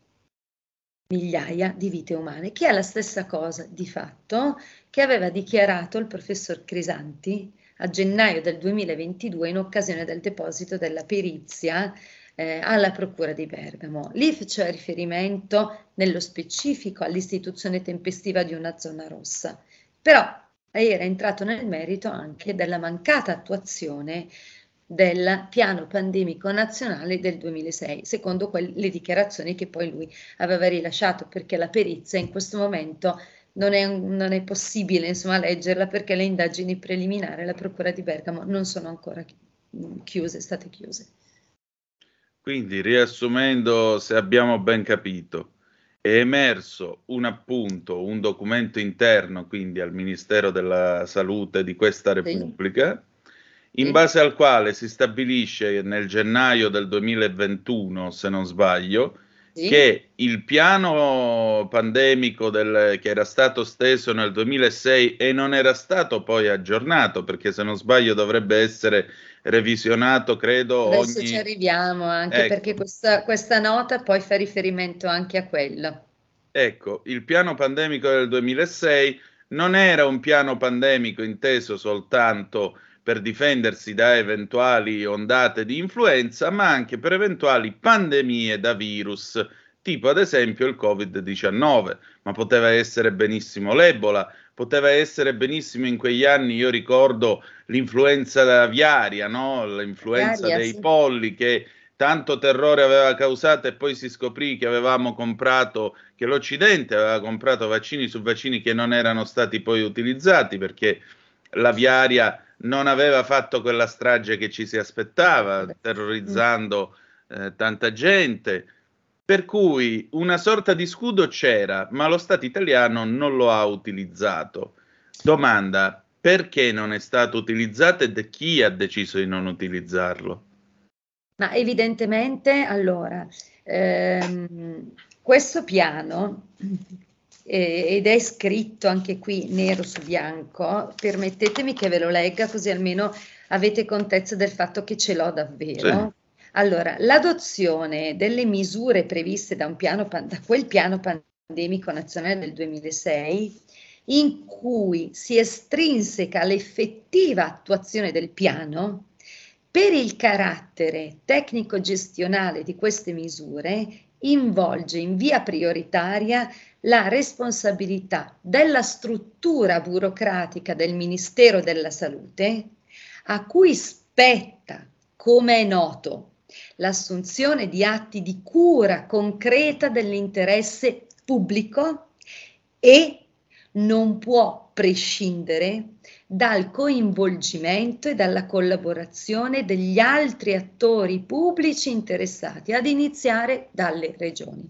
E: migliaia di vite umane, che è la stessa cosa di fatto che aveva dichiarato il professor Crisanti a gennaio del 2022 in occasione del deposito della perizia eh, alla Procura di Bergamo. Lì faceva riferimento nello specifico all'istituzione tempestiva di una zona rossa, però era entrato nel merito anche della mancata attuazione del piano pandemico nazionale del 2006, secondo quel- le dichiarazioni che poi lui aveva rilasciato, perché la perizia in questo momento non è, non è possibile insomma, leggerla perché le indagini preliminari alla Procura di Bergamo non sono ancora chi- chiuse, state chiuse.
A: Quindi, riassumendo, se abbiamo ben capito, è emerso un appunto, un documento interno, quindi al Ministero della Salute di questa Repubblica, in
E: Sì.
A: base al quale si stabilisce nel gennaio del 2021, se non sbaglio,
E: Sì.
A: che il piano pandemico del- che era stato steso nel 2006 e non era stato poi aggiornato, perché se non sbaglio dovrebbe essere revisionato, credo,
E: Adesso
A: ogni...
E: ci arriviamo anche
A: Ecco.
E: perché questa, questa nota poi fa riferimento anche a quello.
A: Ecco, il piano pandemico del 2006 non era un piano pandemico inteso soltanto per difendersi da eventuali ondate di influenza, ma anche per eventuali pandemie da virus, tipo ad esempio il Covid-19, ma poteva essere benissimo l'Ebola, poteva essere benissimo in quegli anni, io ricordo l'influenza aviaria, no? L'influenza
E: Aviaria,
A: dei
E: sì.
A: polli che tanto terrore aveva causato e poi si scoprì che avevamo comprato, che l'Occidente aveva comprato vaccini su vaccini che non erano stati poi utilizzati perché l'aviaria non aveva fatto quella strage che ci si aspettava, terrorizzando eh, tanta gente. Per cui una sorta di scudo c'era, ma lo Stato italiano non lo ha utilizzato. Domanda, perché non è stato utilizzato e chi ha deciso di non utilizzarlo?
E: Ma evidentemente, allora, ehm, questo piano, eh, ed è scritto anche qui nero su bianco, permettetemi che ve lo legga così almeno avete contezza del fatto che ce l'ho davvero. Allora, l'adozione delle misure previste da, piano, da quel piano pandemico nazionale del 2006, in cui si estrinseca l'effettiva attuazione del piano, per il carattere tecnico-gestionale di queste misure, involge in via prioritaria la responsabilità della struttura burocratica del Ministero della Salute, a cui spetta, come è noto, l'assunzione di atti di cura concreta dell'interesse pubblico e non può prescindere dal coinvolgimento e dalla collaborazione degli altri attori pubblici interessati, ad iniziare dalle regioni.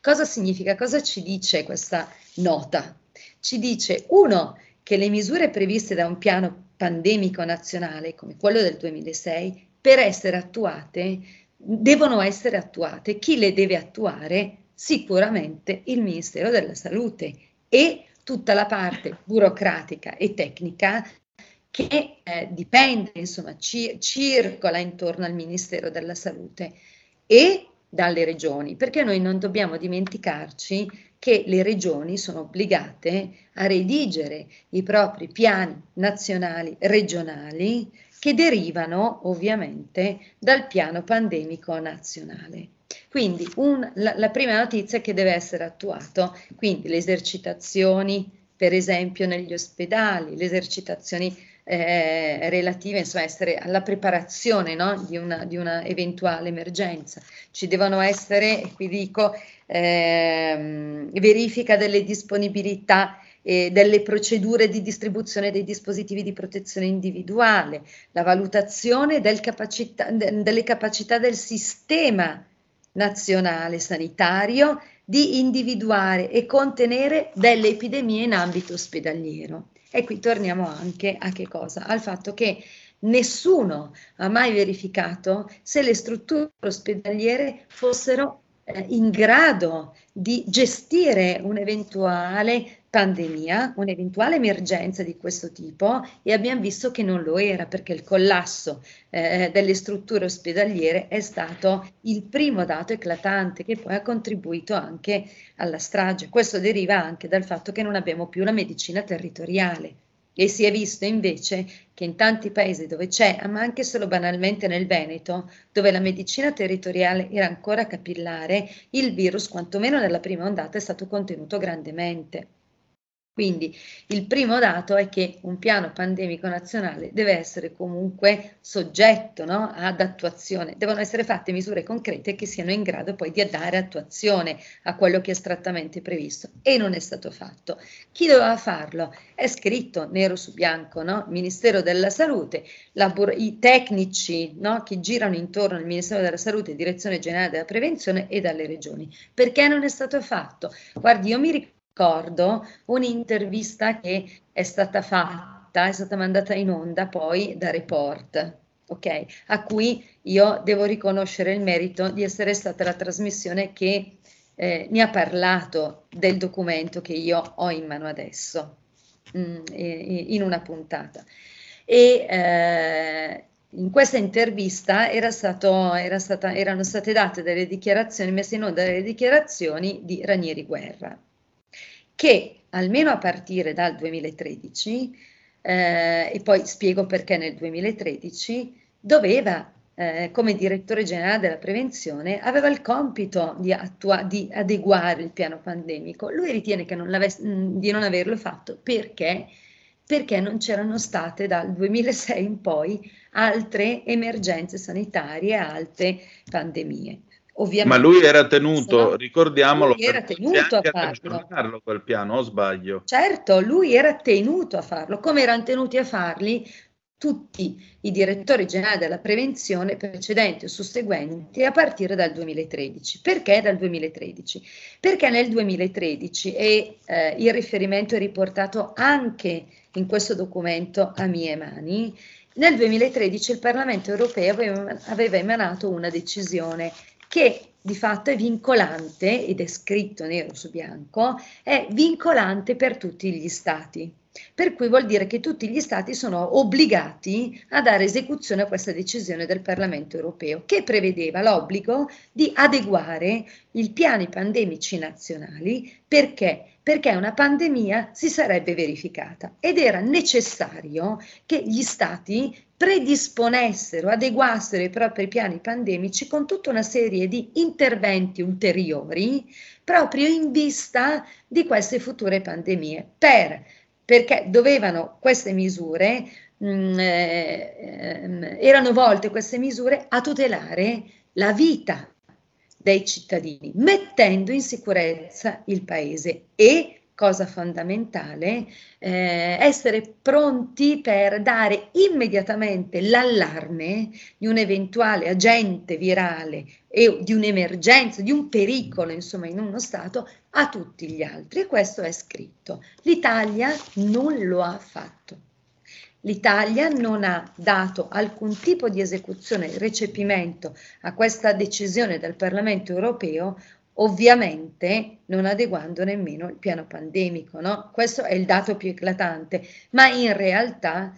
E: Cosa significa? Cosa ci dice questa nota? Ci dice, uno, che le misure previste da un piano pandemico nazionale come quello del 2006, per essere attuate, devono essere attuate. Chi le deve attuare? Sicuramente il Ministero della Salute e tutta la parte burocratica e tecnica che eh, dipende, insomma, ci, circola intorno al Ministero della Salute e dalle regioni, perché noi non dobbiamo dimenticarci che le regioni sono obbligate a redigere i propri piani nazionali regionali che derivano ovviamente dal piano pandemico nazionale. Quindi un, la, la, prima notizia è che deve essere attuato, quindi le esercitazioni per esempio negli ospedali, le esercitazioni eh, relative insomma, alla preparazione no? di, una, di, una, eventuale emergenza. Ci devono essere, qui dico, ehm, verifica delle disponibilità e delle procedure di distribuzione dei dispositivi di protezione individuale, la valutazione del capacità, delle capacità del sistema nazionale sanitario di individuare e contenere delle epidemie in ambito ospedaliero. E qui torniamo anche a che cosa? Al fatto che nessuno ha mai verificato se le strutture ospedaliere fossero eh, in grado di gestire un'eventuale pandemia, un'eventuale emergenza di questo tipo e abbiamo visto che non lo era perché il collasso eh, delle strutture ospedaliere è stato il primo dato eclatante che poi ha contribuito anche alla strage. Questo deriva anche dal fatto che non abbiamo più la medicina territoriale e si è visto invece che in tanti paesi dove c'è, ma anche solo banalmente nel Veneto, dove la medicina territoriale era ancora capillare, il virus, quantomeno nella prima ondata, è stato contenuto grandemente. Quindi il primo dato è che un piano pandemico nazionale deve essere comunque soggetto no, ad attuazione, devono essere fatte misure concrete che siano in grado poi di dare attuazione a quello che è strettamente previsto e non è stato fatto. Chi doveva farlo? È scritto nero su bianco, no? Ministero della Salute, labor- i tecnici no, che girano intorno al Ministero della Salute, Direzione Generale della Prevenzione e dalle regioni. Perché non è stato fatto? Guardi, io mi ricordo ricordo un'intervista che è stata fatta, è stata mandata in onda poi da Report, ok? A cui io devo riconoscere il merito di essere stata la trasmissione che eh, mi ha parlato del documento che io ho in mano adesso, mm, in una puntata. E eh, in questa intervista era stato, era stata, erano state date delle dichiarazioni, messe in onda delle dichiarazioni di Ranieri Guerra che almeno a partire dal 2013, eh, e poi spiego perché nel 2013, doveva eh, come direttore generale della prevenzione, aveva il compito di, attua- di adeguare il piano pandemico. Lui ritiene non di non averlo fatto perché? perché non c'erano state dal 2006 in poi altre emergenze sanitarie, altre pandemie.
F: Ovviamente, Ma lui era tenuto, ricordiamolo,
E: lui era tenuto a farlo.
F: farlo quel piano, o sbaglio?
E: Certo, lui era tenuto a farlo, come erano tenuti a farli tutti i direttori generali della prevenzione precedenti o susseguenti a partire dal 2013. Perché dal 2013? Perché nel 2013, e eh, il riferimento è riportato anche in questo documento a mie mani, nel 2013 il Parlamento europeo aveva, aveva emanato una decisione che di fatto è vincolante ed è scritto nero su bianco, è vincolante per tutti gli stati. Per cui vuol dire che tutti gli stati sono obbligati a dare esecuzione a questa decisione del Parlamento europeo, che prevedeva l'obbligo di adeguare i piani pandemici nazionali. Perché? Perché una pandemia si sarebbe verificata ed era necessario che gli stati predisponessero, adeguassero i propri piani pandemici con tutta una serie di interventi ulteriori proprio in vista di queste future pandemie, per, perché dovevano queste misure, mh, mm, eh, eh, erano volte queste misure a tutelare la vita dei cittadini, mettendo in sicurezza il paese e cosa fondamentale, eh, essere pronti per dare immediatamente l'allarme di un eventuale agente virale e di un'emergenza, di un pericolo, insomma, in uno Stato a tutti gli altri. E questo è scritto. L'Italia non lo ha fatto. L'Italia non ha dato alcun tipo di esecuzione, recepimento a questa decisione del Parlamento europeo, ovviamente non adeguando nemmeno il piano pandemico. No? Questo è il dato più eclatante, ma in realtà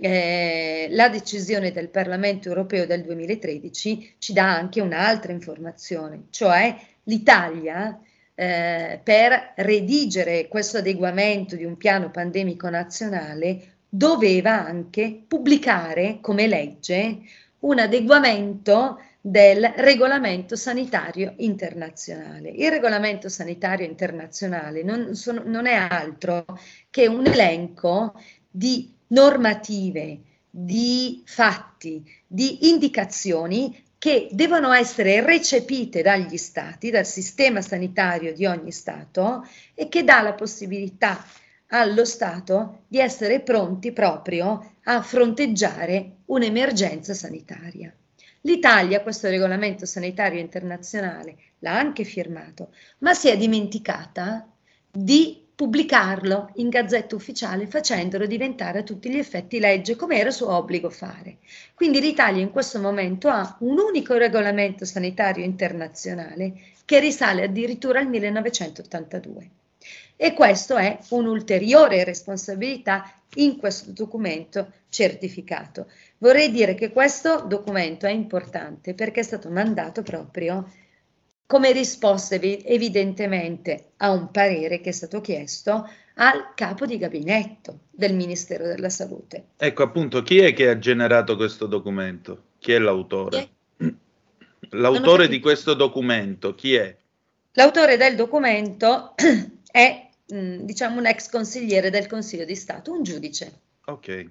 E: eh, la decisione del Parlamento europeo del 2013 ci dà anche un'altra informazione, cioè l'Italia eh, per redigere questo adeguamento di un piano pandemico nazionale doveva anche pubblicare come legge un adeguamento del regolamento sanitario internazionale. Il regolamento sanitario internazionale non, sono, non è altro che un elenco di normative, di fatti, di indicazioni che devono essere recepite dagli stati, dal sistema sanitario di ogni Stato e che dà la possibilità allo Stato di essere pronti proprio a fronteggiare un'emergenza sanitaria. L'Italia questo regolamento sanitario internazionale l'ha anche firmato, ma si è dimenticata di pubblicarlo in gazzetta ufficiale facendolo diventare a tutti gli effetti legge come era suo obbligo fare. Quindi l'Italia in questo momento ha un unico regolamento sanitario internazionale che risale addirittura al 1982 e questo è un'ulteriore responsabilità in questo documento certificato. Vorrei dire che questo documento è importante perché è stato mandato proprio come risposta evidentemente a un parere che è stato chiesto al capo di gabinetto del Ministero della Salute.
A: Ecco appunto, chi è che ha generato questo documento? Chi è l'autore? Chi è? L'autore di questo documento, chi è?
E: L'autore del documento è, mm, diciamo, un ex consigliere del Consiglio di Stato, un giudice.
A: Ok.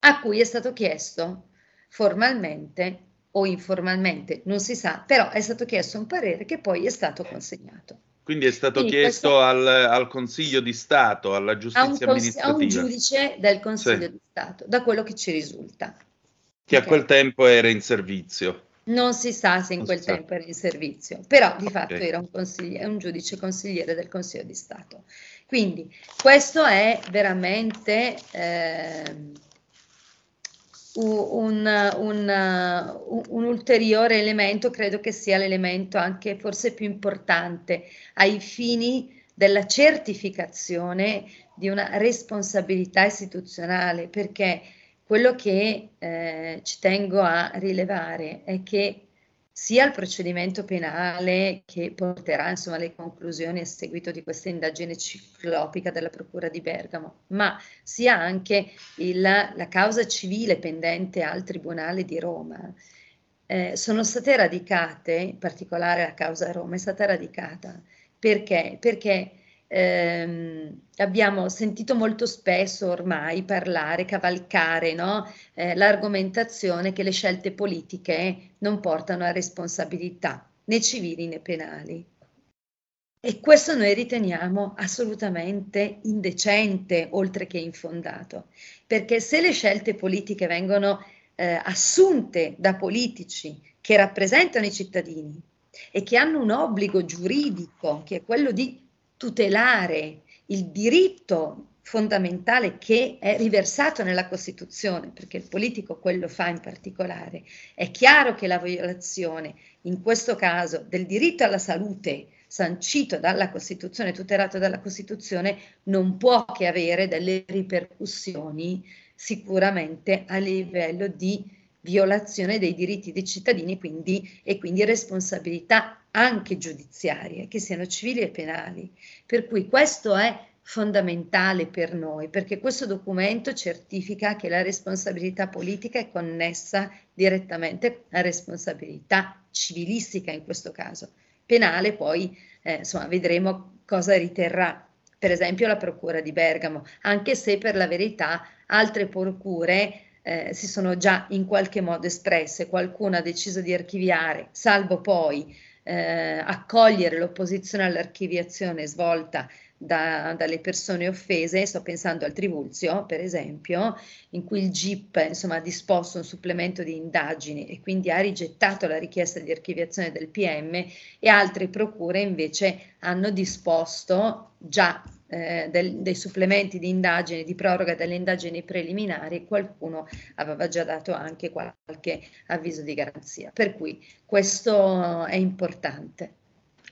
E: A cui è stato chiesto formalmente o informalmente, non si sa, però è stato chiesto un parere che poi è stato consegnato.
A: Quindi è stato Quindi chiesto questo... al, al, Consiglio di Stato, alla giustizia a un, amministrativa.
E: A un giudice del Consiglio sì. di Stato, da quello che ci risulta.
A: Che okay. a quel tempo era in servizio.
E: Non si sa se in non quel tempo era in servizio, però di fatto okay. era un, un, giudice consigliere del Consiglio di Stato. Quindi questo è veramente... Eh, un, un, un, ulteriore elemento, credo che sia l'elemento anche forse più importante ai fini della certificazione di una responsabilità istituzionale, perché quello che eh, ci tengo a rilevare è che sia il procedimento penale che porterà insomma alle conclusioni a seguito di questa indagine ciclopica della Procura di Bergamo, ma sia anche il, la causa civile pendente al Tribunale di Roma. Eh, sono state radicate, in particolare la causa Roma è stata radicata perché? Perché ehm, abbiamo sentito molto spesso ormai parlare, cavalcare no? eh, l'argomentazione che le scelte politiche non portano a responsabilità né civili né penali. E questo noi riteniamo assolutamente indecente, oltre che infondato, perché se le scelte politiche vengono eh, assunte da politici che rappresentano i cittadini e che hanno un obbligo giuridico, che è quello di tutelare il diritto fondamentale che è riversato nella Costituzione, perché il politico quello fa in particolare. È chiaro che la violazione, in questo caso, del diritto alla salute sancito dalla Costituzione, tutelato dalla Costituzione, non può che avere delle ripercussioni sicuramente a livello di violazione dei diritti dei cittadini quindi, e quindi responsabilità anche giudiziarie, che siano civili e penali. Per cui questo è fondamentale per noi, perché questo documento certifica che la responsabilità politica è connessa direttamente a responsabilità civilistica in questo caso. Penale poi, eh, insomma, vedremo cosa riterrà per esempio la Procura di Bergamo, anche se per la verità altre procure eh, si sono già in qualche modo espresse, qualcuno ha deciso di archiviare, salvo poi eh, accogliere l'opposizione all'archiviazione svolta da, dalle persone offese, sto pensando al Trivulzio per esempio, in cui il GIP insomma, ha disposto un supplemento di indagini e quindi ha rigettato la richiesta di archiviazione del PM e altre procure invece hanno disposto già eh, del, dei supplementi di indagini, di proroga delle indagini preliminari, qualcuno aveva già dato anche qualche avviso di garanzia. Per cui questo è importante.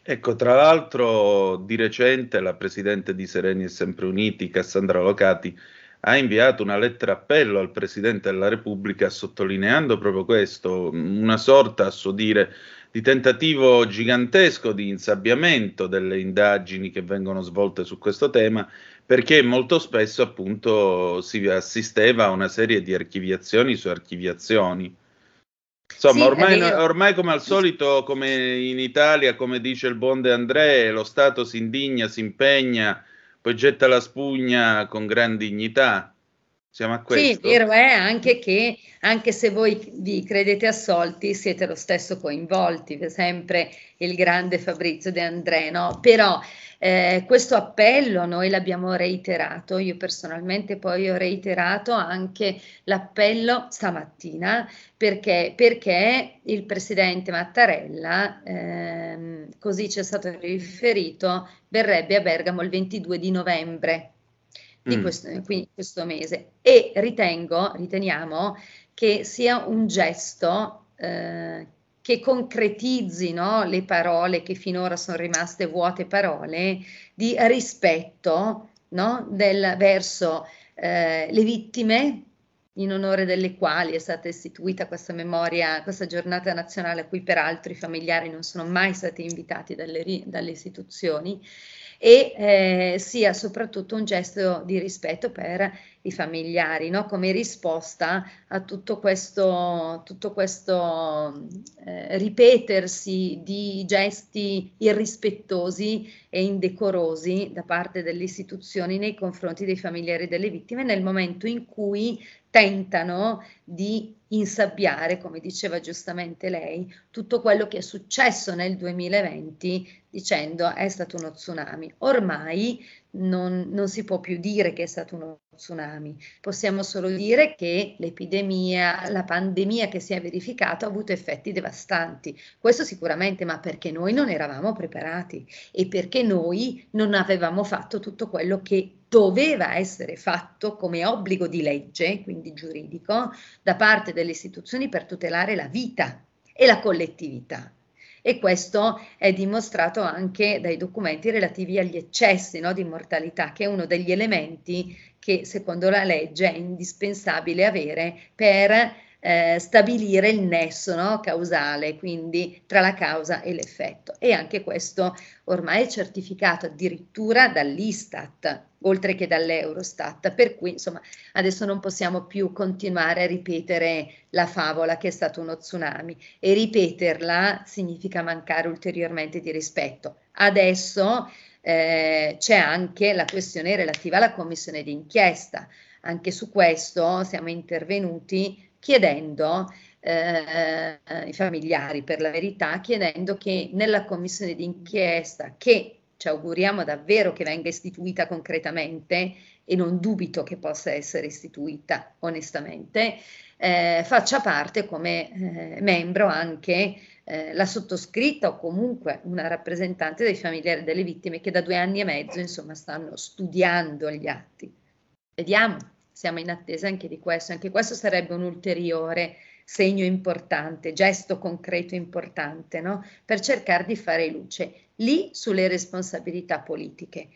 A: Ecco, tra l'altro di recente la Presidente di Sereni e Sempre Uniti, Cassandra Locati, ha inviato una lettera appello al Presidente della Repubblica sottolineando proprio questo, una sorta, a suo dire, di tentativo gigantesco di insabbiamento delle indagini che vengono svolte su questo tema, perché molto spesso appunto si assisteva a una serie di archiviazioni su archiviazioni. Insomma,
E: Sì,
A: ormai, ormai come al solito, come in Italia, come dice il buon De André, lo Stato si indigna, si impegna, poi getta la spugna con gran dignità. Siamo a
E: Sì,
A: questo?
E: vero è anche che anche se voi vi credete assolti, siete lo stesso coinvolti, sempre il grande Fabrizio De André, no? Però eh, questo appello noi l'abbiamo reiterato, io personalmente poi ho reiterato anche l'appello stamattina perché, perché il presidente Mattarella, ehm, così ci è stato riferito, verrebbe a Bergamo il 22 di novembre di
A: Mm.
E: questo, quindi questo mese e ritengo, riteniamo che sia un gesto eh, che concretizzi no, le parole che finora sono rimaste vuote parole di rispetto no, del, verso eh, le vittime in onore delle quali è stata istituita questa memoria, questa giornata nazionale a cui peraltro i familiari non sono mai stati invitati dalle, dalle istituzioni e eh, sia soprattutto un gesto di rispetto per i familiari, no? come risposta a tutto questo, tutto questo eh, ripetersi di gesti irrispettosi e indecorosi da parte delle istituzioni nei confronti dei familiari delle vittime nel momento in cui tentano di insabbiare, come diceva giustamente lei, tutto quello che è successo nel 2020 dicendo è stato uno tsunami. Ormai non, non si può più dire che è stato uno tsunami, possiamo solo dire che l'epidemia, la pandemia che si è verificata ha avuto effetti devastanti. Questo sicuramente, ma perché noi non eravamo preparati e perché noi non avevamo fatto tutto quello che doveva essere fatto come obbligo di legge, quindi giuridico, da parte delle istituzioni per tutelare la vita e la collettività. E questo è dimostrato anche dai documenti relativi agli eccessi no, di mortalità, che è uno degli elementi che secondo la legge è indispensabile avere per eh, stabilire il nesso no, causale, quindi tra la causa e l'effetto. E anche questo ormai è certificato addirittura dall'Istat, oltre che dall'Eurostat, per cui insomma adesso non possiamo più continuare a ripetere la favola che è stato uno tsunami e ripeterla significa mancare ulteriormente di rispetto. Adesso eh, c'è anche la questione relativa alla commissione d'inchiesta. Anche su questo siamo intervenuti chiedendo eh, i familiari, per la verità, chiedendo che nella commissione d'inchiesta, che ci auguriamo davvero che venga istituita concretamente e non dubito che possa essere istituita onestamente, eh, faccia parte come eh, membro anche eh, la sottoscritta o comunque una rappresentante dei familiari delle vittime che da due anni e mezzo insomma stanno studiando gli atti. Vediamo, siamo in attesa anche di questo, anche questo sarebbe un ulteriore segno importante, gesto concreto importante, no? per cercare di fare luce lì sulle responsabilità politiche,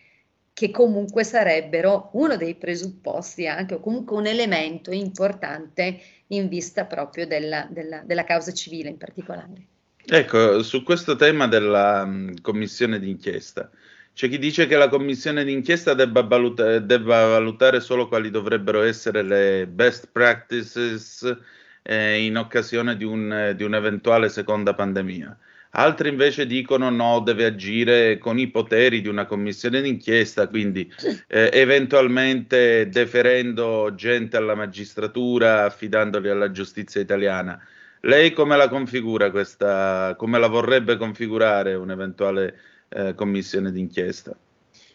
E: che comunque sarebbero uno dei presupposti anche, o comunque un elemento importante in vista proprio della, della, della causa civile in particolare.
A: Ecco, su questo tema della mh, commissione d'inchiesta, c'è chi dice che la commissione d'inchiesta debba, valuta- debba valutare solo quali dovrebbero essere le best practices eh, in occasione di, un, di un'eventuale seconda pandemia. Altri invece dicono no, deve agire con i poteri di una commissione d'inchiesta, quindi eh, eventualmente deferendo gente alla magistratura, affidandoli alla giustizia italiana. Lei come la configura questa, come la vorrebbe configurare un'eventuale eh, commissione d'inchiesta?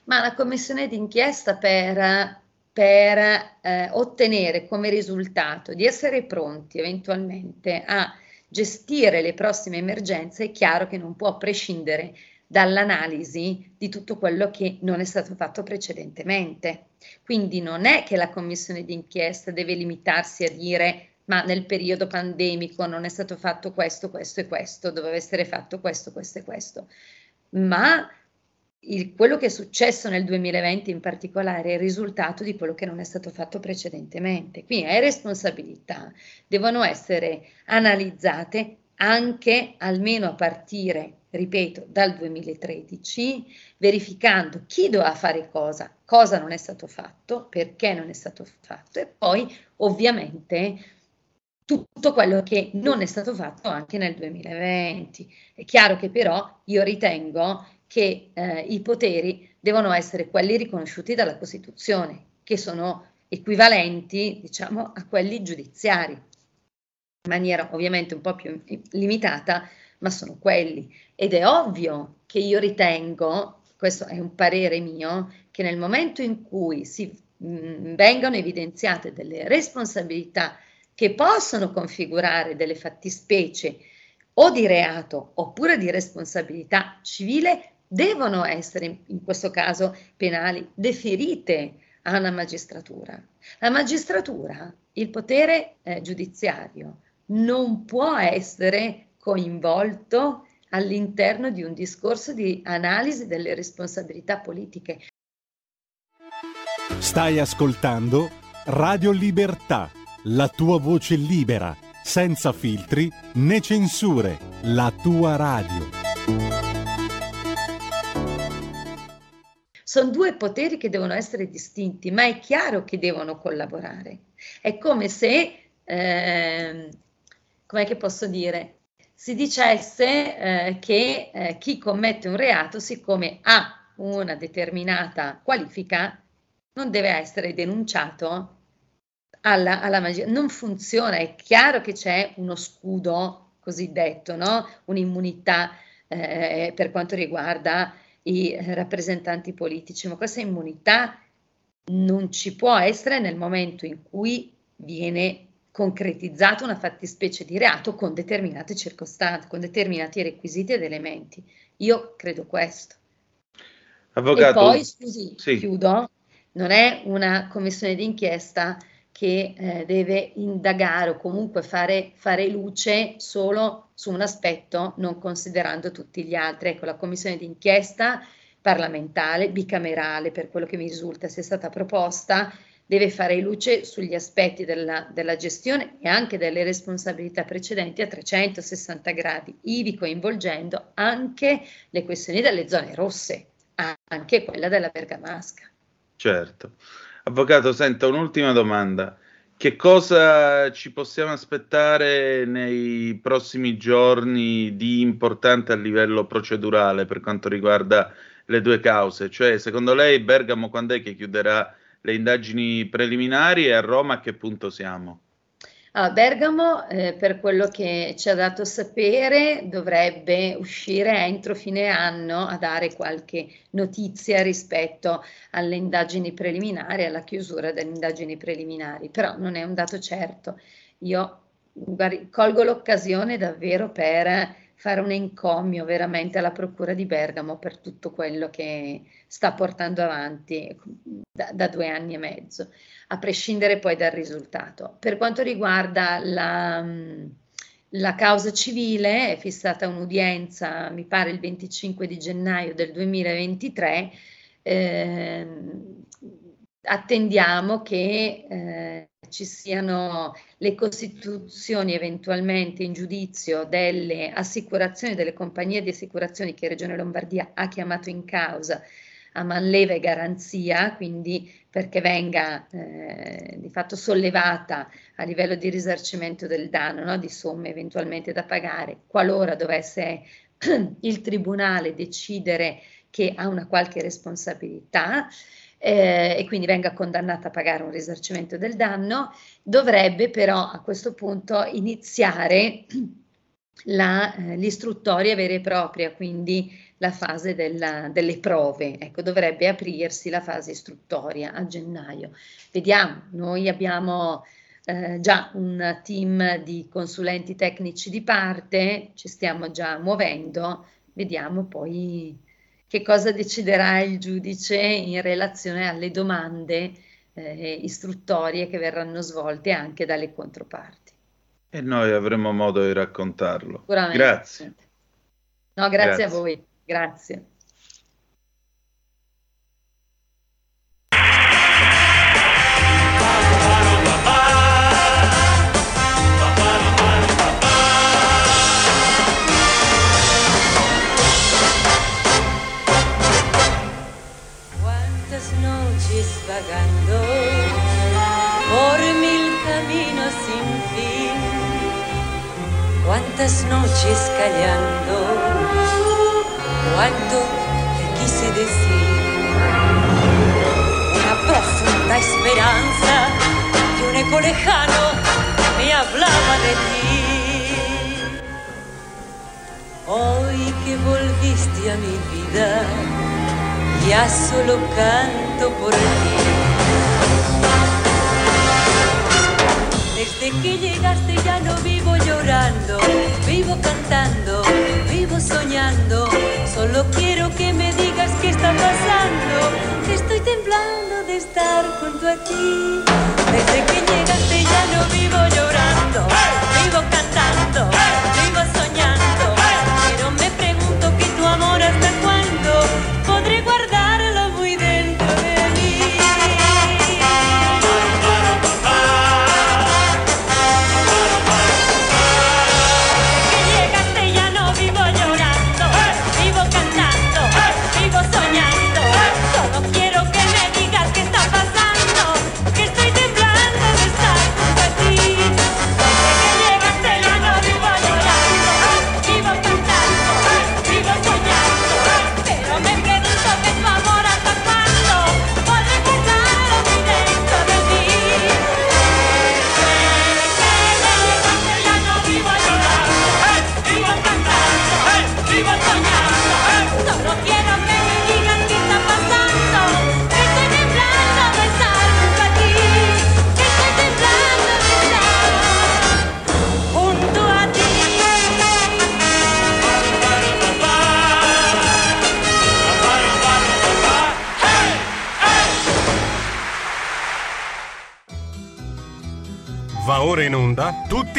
E: Ma la commissione d'inchiesta per, per eh, ottenere come risultato di essere pronti eventualmente a gestire le prossime emergenze è chiaro che non può prescindere dall'analisi di tutto quello che non è stato fatto precedentemente. Quindi non è che la commissione d'inchiesta deve limitarsi a dire ma nel periodo pandemico non è stato fatto questo, questo e questo, doveva essere fatto questo, questo e questo, ma il, quello che è successo nel 2020 in particolare è il risultato di quello che non è stato fatto precedentemente. Quindi le responsabilità devono essere analizzate anche almeno a partire, ripeto, dal 2013, verificando chi doveva fare cosa, cosa non è stato fatto, perché non è stato fatto e poi ovviamente tutto quello che non è stato fatto anche nel 2020. È chiaro che però io ritengo che eh, i poteri devono essere quelli riconosciuti dalla Costituzione, che sono equivalenti, diciamo, a quelli giudiziari, in maniera ovviamente un po' più limitata, ma sono quelli. Ed è ovvio che io ritengo, questo è un parere mio, che nel momento in cui si mh, mm, vengano evidenziate delle responsabilità che possono configurare delle fattispecie o di reato oppure di responsabilità civile, devono essere, in questo caso penali, deferite a una magistratura. La magistratura, il potere eh, giudiziario, non può essere coinvolto all'interno di un discorso di analisi delle responsabilità politiche.
G: Stai ascoltando Radio Libertà, la tua voce libera, senza filtri né censure, la tua radio.
E: Sono due poteri che devono essere distinti, ma è chiaro che devono collaborare. È come se, eh, com'è che posso dire, si dicesse eh, che eh, chi commette un reato, siccome ha una determinata qualifica, non deve essere denunciato alla, alla magia. Non funziona, è chiaro che c'è uno scudo cosiddetto, no? un'immunità eh, per quanto riguarda i rappresentanti politici, ma questa immunità non ci può essere nel momento in cui viene concretizzata una fattispecie di reato con determinate circostanze, con determinati requisiti ed elementi. Io credo questo. Avvocato, e poi, scusi, sì. chiudo, non è una commissione d'inchiesta che eh, deve indagare o comunque fare, fare, luce solo su un aspetto, non considerando tutti gli altri. Ecco, la commissione d'inchiesta parlamentare, bicamerale, per quello che mi risulta sia stata proposta, deve fare luce sugli aspetti della, della gestione e anche delle responsabilità precedenti a 360 gradi, ivi coinvolgendo anche le questioni delle zone rosse, anche quella della Bergamasca.
A: Certo. Avvocato, senta un'ultima domanda. Che cosa ci possiamo aspettare nei prossimi giorni di importante a livello procedurale per quanto riguarda le due cause? Cioè, secondo lei Bergamo quando è che chiuderà le indagini preliminari e a Roma a che punto siamo?
E: A Bergamo, eh, per quello che ci ha dato sapere, dovrebbe uscire entro fine anno a dare qualche notizia rispetto alle indagini preliminari, alla chiusura delle indagini preliminari, però non è un dato certo. Io colgo l'occasione davvero per fare un encomio veramente alla Procura di Bergamo per tutto quello che sta portando avanti da, da due anni e mezzo a prescindere poi dal risultato. Per quanto riguarda la, la causa civile, è fissata un'udienza, mi pare il 25 di gennaio del 2023. Eh, attendiamo che eh, ci siano le costituzioni eventualmente in giudizio delle assicurazioni, delle compagnie di assicurazioni che Regione Lombardia ha chiamato in causa a manleva e garanzia, quindi perché venga eh, di fatto sollevata a livello di risarcimento del danno, no? di somme eventualmente da pagare, qualora dovesse il Tribunale decidere che ha una qualche responsabilità. Eh, e quindi venga condannata a pagare un risarcimento del danno, dovrebbe però a questo punto iniziare
H: la, eh, l'istruttoria vera e propria, quindi la fase della, delle prove. Ecco, dovrebbe aprirsi la fase istruttoria a gennaio. Vediamo, noi abbiamo eh, già un team di consulenti tecnici di parte, ci stiamo già muovendo, vediamo poi che cosa deciderà il giudice in relazione alle domande eh, istruttorie che verranno svolte anche dalle controparti.
F: E noi avremo modo di raccontarlo. Grazie.
H: No, grazie,
F: Grazie.
H: a voi, grazie.
I: Cuántas noches callando, cuánto te quise decir. Una profunda esperanza y un eco lejano me hablaba de ti. Hoy que volviste a mi vida, ya solo canto por ti. Desde que llegaste ya no vivo llorando, vivo cantando, vivo soñando. Solo quiero que me digas qué está pasando. Estoy temblando de estar junto a ti. Desde que llegaste ya no vivo llorando, vivo cantando,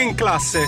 J: in classe.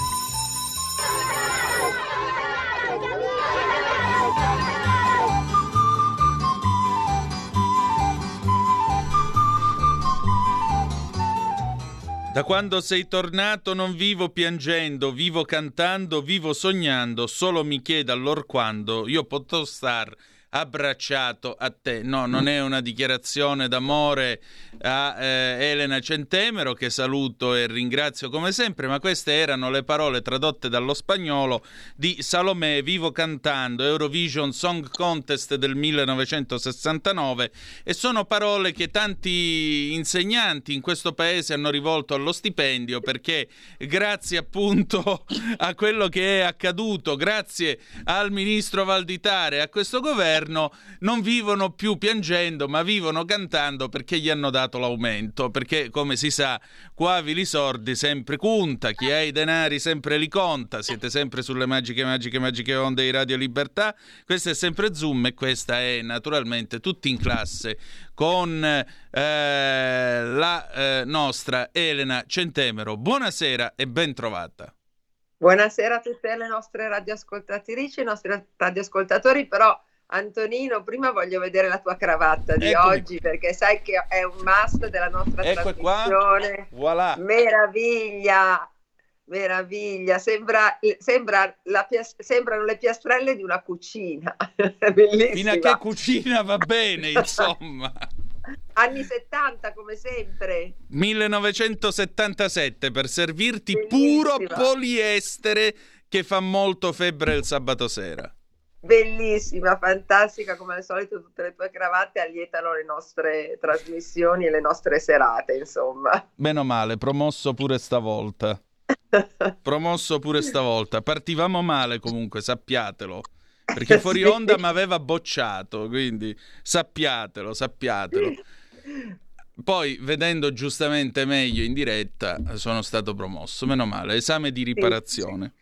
A: Da quando sei tornato non vivo piangendo, vivo cantando, vivo sognando, solo mi chiedo allor quando io potrò star abbracciato a te. No, non è una dichiarazione d'amore a eh, Elena Centemero, che saluto e ringrazio come sempre, ma queste erano le parole tradotte dallo spagnolo di Salomè Vivo Cantando, Eurovision Song Contest del 1969 e sono parole che tanti insegnanti in questo paese hanno rivolto allo stipendio perché grazie appunto a quello che è accaduto, grazie al ministro Valditare a questo governo non vivono più piangendo ma vivono cantando perché gli hanno dato l'aumento. Perché come si sa qua Vili Sordi sempre conta chi ha i denari sempre li conta siete sempre sulle magiche magiche magiche onde di Radio Libertà. Questo è sempre Zoom e questa è naturalmente tutti in classe con eh, la eh, nostra Elena Centemero. Buonasera e ben trovata.
K: Buonasera a tutte le nostre radioascoltatrici, i nostri radioascoltatori, però Antonino, prima voglio vedere la tua cravatta di
A: Eccomi
K: oggi perché sai che è un must della nostra
A: Ecco qua.
K: trasmissione.
A: voilà
K: Meraviglia, meraviglia, sembra, sembra la sembrano le piastrelle di una cucina. Bellissima.
A: fino a che cucina va bene insomma
K: Anni 70 come sempre.
A: 1977 per servirti puro
K: Bellissima.
A: poliestere che fa molto febbre il sabato sera.
K: Bellissima, fantastica, come al solito tutte le tue cravatte allietano le nostre trasmissioni e le nostre serate, insomma.
A: Meno male, promosso pure stavolta. Promosso pure stavolta. Partivamo male comunque, sappiatelo. Perché fuori
K: Sì.
A: onda mi aveva bocciato, quindi sappiatelo, sappiatelo. Poi, vedendo giustamente meglio in diretta, sono stato promosso. Meno male, esame di riparazione.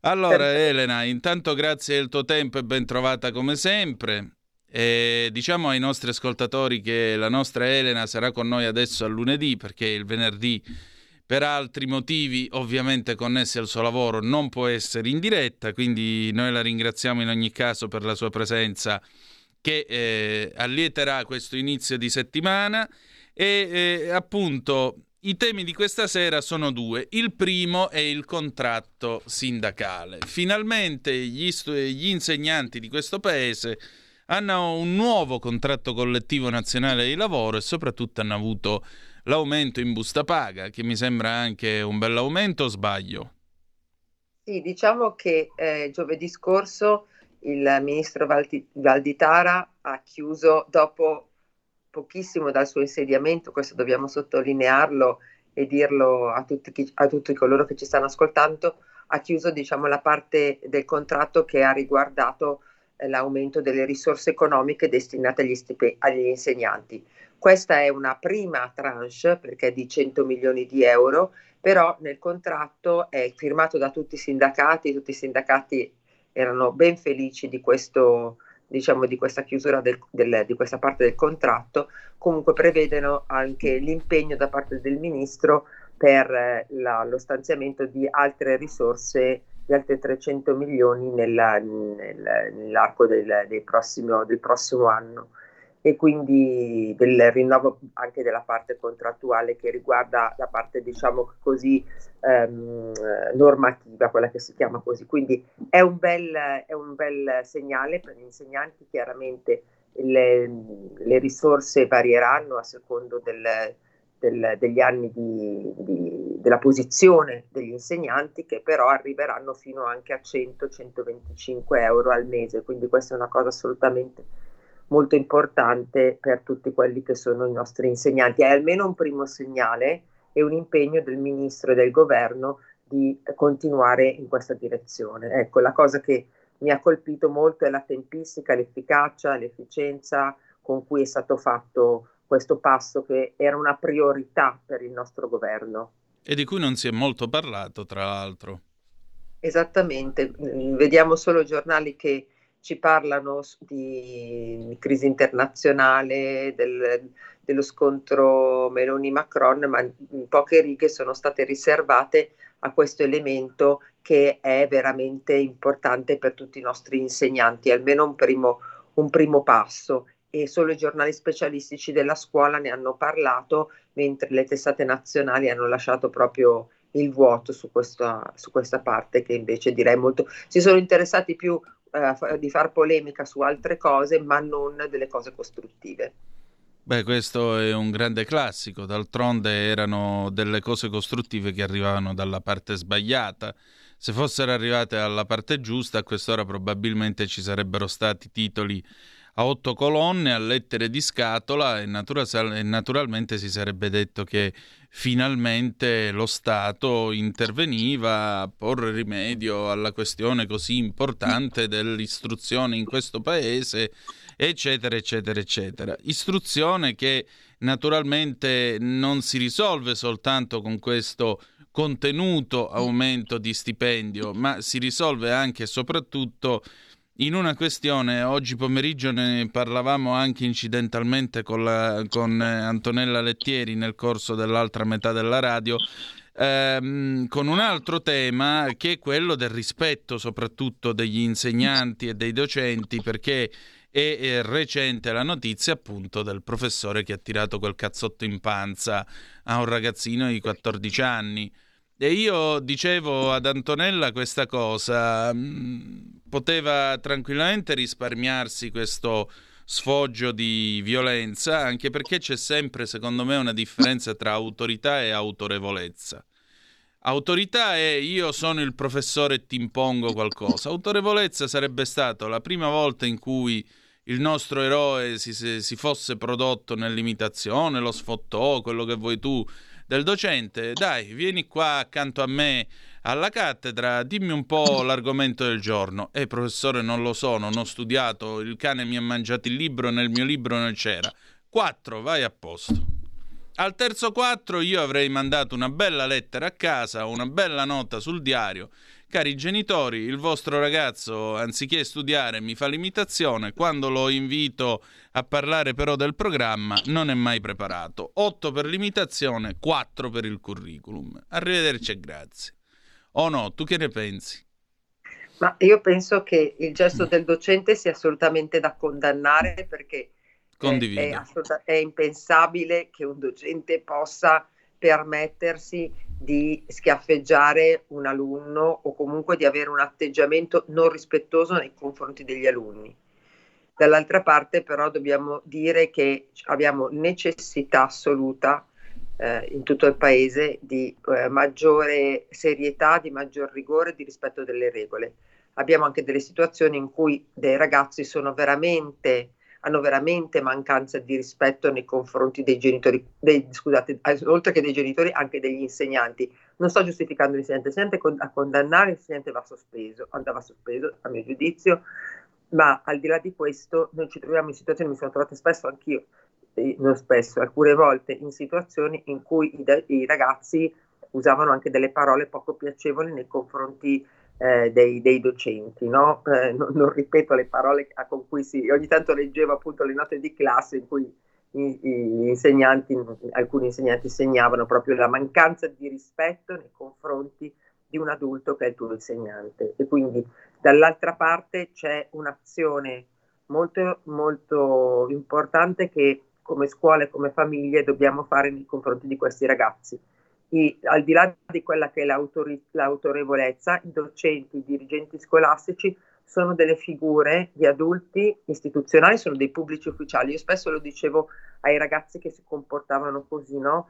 A: Allora,
K: Perfetto.
A: Elena, intanto grazie del tuo tempo e ben trovata come sempre. E diciamo ai nostri ascoltatori che la nostra Elena sarà con noi adesso a lunedì perché il venerdì per altri motivi ovviamente connessi al suo lavoro non può essere in diretta, quindi noi la ringraziamo in ogni caso per la sua presenza che eh, allieterà questo inizio di settimana e eh, appunto i temi di questa sera sono due. Il primo è il contratto sindacale. Finalmente gli, stu- gli insegnanti di questo paese hanno un nuovo contratto collettivo nazionale di lavoro e soprattutto hanno avuto l'aumento in busta paga, che mi sembra anche un bell'aumento, o sbaglio?
K: Sì, diciamo che eh, giovedì scorso il ministro Valdi- Valditara ha chiuso dopo pochissimo dal suo insediamento, questo dobbiamo sottolinearlo e dirlo a tutti, chi- a tutti coloro che ci stanno ascoltando, ha chiuso diciamo, la parte del contratto che ha riguardato eh, l'aumento delle risorse economiche destinate agli, stipe- agli insegnanti. Questa è una prima tranche perché è di 100 milioni di euro, però nel contratto è firmato da tutti i sindacati, tutti i sindacati erano ben felici di questo diciamo di questa chiusura del- del- di questa parte del contratto, comunque prevedono anche l'impegno da parte del ministro per eh, la- lo stanziamento di altre risorse di altri 300 milioni nella- nel- nell'arco del, del prossimo, del prossimo anno e quindi del rinnovo anche della parte contrattuale che riguarda la parte diciamo così ehm, eh, normativa, quella che si chiama così. Quindi è un bel, è un bel segnale per gli insegnanti, chiaramente le, le risorse varieranno a secondo del- del- degli anni di, di- della posizione degli insegnanti che però arriveranno fino anche a 100-125 euro al mese, quindi questa è una cosa assolutamente molto importante per tutti quelli che sono i nostri insegnanti. È almeno un primo segnale e un impegno del ministro e del governo di continuare in questa direzione. Ecco, la cosa che mi ha colpito molto è la tempistica, l'efficacia, l'efficienza con cui è stato fatto questo passo che era una priorità per il nostro governo.
A: E di cui non si è molto parlato, tra l'altro.
K: Esattamente, vediamo solo giornali che ci parlano di crisi internazionale, del- dello scontro Meloni-Macron, ma in poche righe sono state riservate a questo elemento che è veramente importante per tutti i nostri insegnanti, almeno un primo, un primo passo. E solo i giornali specialistici della scuola ne hanno parlato, mentre le testate nazionali hanno lasciato proprio il vuoto su questa, su questa parte che invece direi molto si sono interessati più eh, di far polemica su altre cose ma non delle cose costruttive.
A: Beh, questo è un grande classico, d'altronde erano delle cose costruttive che arrivavano dalla parte sbagliata. Se fossero arrivate alla parte giusta, a quest'ora probabilmente ci sarebbero stati titoli a otto colonne, a lettere di scatola e, natura- e naturalmente si sarebbe detto che finalmente lo Stato interveniva a porre rimedio alla questione così importante dell'istruzione in questo paese eccetera, eccetera, eccetera. Istruzione che naturalmente non si risolve soltanto con questo contenuto aumento di stipendio, ma si risolve anche e soprattutto in una questione, oggi pomeriggio ne parlavamo anche incidentalmente con, la, con eh, Antonella Lettieri nel corso dell'altra metà della radio, ehm, con un altro tema che è quello del rispetto soprattutto degli insegnanti e dei docenti, perché è, è recente la notizia appunto del professore che ha tirato quel cazzotto in panza a un ragazzino di 14 anni. E io dicevo ad Antonella questa cosa, mh, poteva tranquillamente risparmiarsi questo sfoggio di violenza, anche perché c'è sempre, secondo me, una differenza tra autorità e autorevolezza. Autorità è io sono il professore e ti impongo qualcosa. Autorevolezza sarebbe stato la prima volta in cui il nostro eroe si, si fosse prodotto nell'imitazione, lo sfottò, quello che vuoi tu del docente, dai, vieni qua accanto a me alla cattedra, dimmi un po' l'argomento del giorno. Eh, professore, non lo so, non ho studiato, il cane mi ha mangiato il libro, nel mio libro non c'era. Quattro, vai a posto. Al terzo quattro io avrei mandato una bella lettera a casa, una bella nota sul diario. Cari genitori, il vostro ragazzo, anziché studiare, mi fa l'imitazione. Quando lo invito a parlare però del programma, non è mai preparato. 8 per l'imitazione, 4 per il curriculum. Arrivederci e grazie. O no, tu che ne pensi?
K: Ma io penso che il gesto del docente sia assolutamente da condannare perché è, è è impensabile che un docente possa permettersi di schiaffeggiare un alunno o comunque di avere un atteggiamento non rispettoso nei confronti degli alunni. Dall'altra parte però dobbiamo dire che abbiamo necessità assoluta eh, in tutto il paese di eh, maggiore serietà, di maggior rigore, di rispetto delle regole. Abbiamo anche delle situazioni in cui dei ragazzi sono veramente hanno veramente mancanza di rispetto nei confronti dei genitori, dei, scusate, oltre che dei genitori, anche degli insegnanti. Non sto giustificando l'insegnante, l'insegnante a condannare l'insegnante va sospeso, andava sospeso a mio giudizio, ma al di là di questo noi ci troviamo in situazioni, mi sono trovata spesso anch'io, eh, non spesso, alcune volte in situazioni in cui i, i ragazzi usavano anche delle parole poco piacevoli nei confronti eh, dei, dei, docenti, no? eh, non, non, ripeto le parole con cui si, ogni tanto leggevo appunto le note di classe in cui i, insegnanti, alcuni insegnanti segnavano proprio la mancanza di rispetto nei confronti di un adulto che è il tuo insegnante e quindi dall'altra parte c'è un'azione molto molto importante che come scuole, come famiglie dobbiamo fare nei confronti di questi ragazzi i, al di là di quella che è l'autorevolezza, i docenti, i dirigenti scolastici sono delle figure di adulti istituzionali, sono dei pubblici ufficiali. Io spesso lo dicevo ai ragazzi che si comportavano così, no?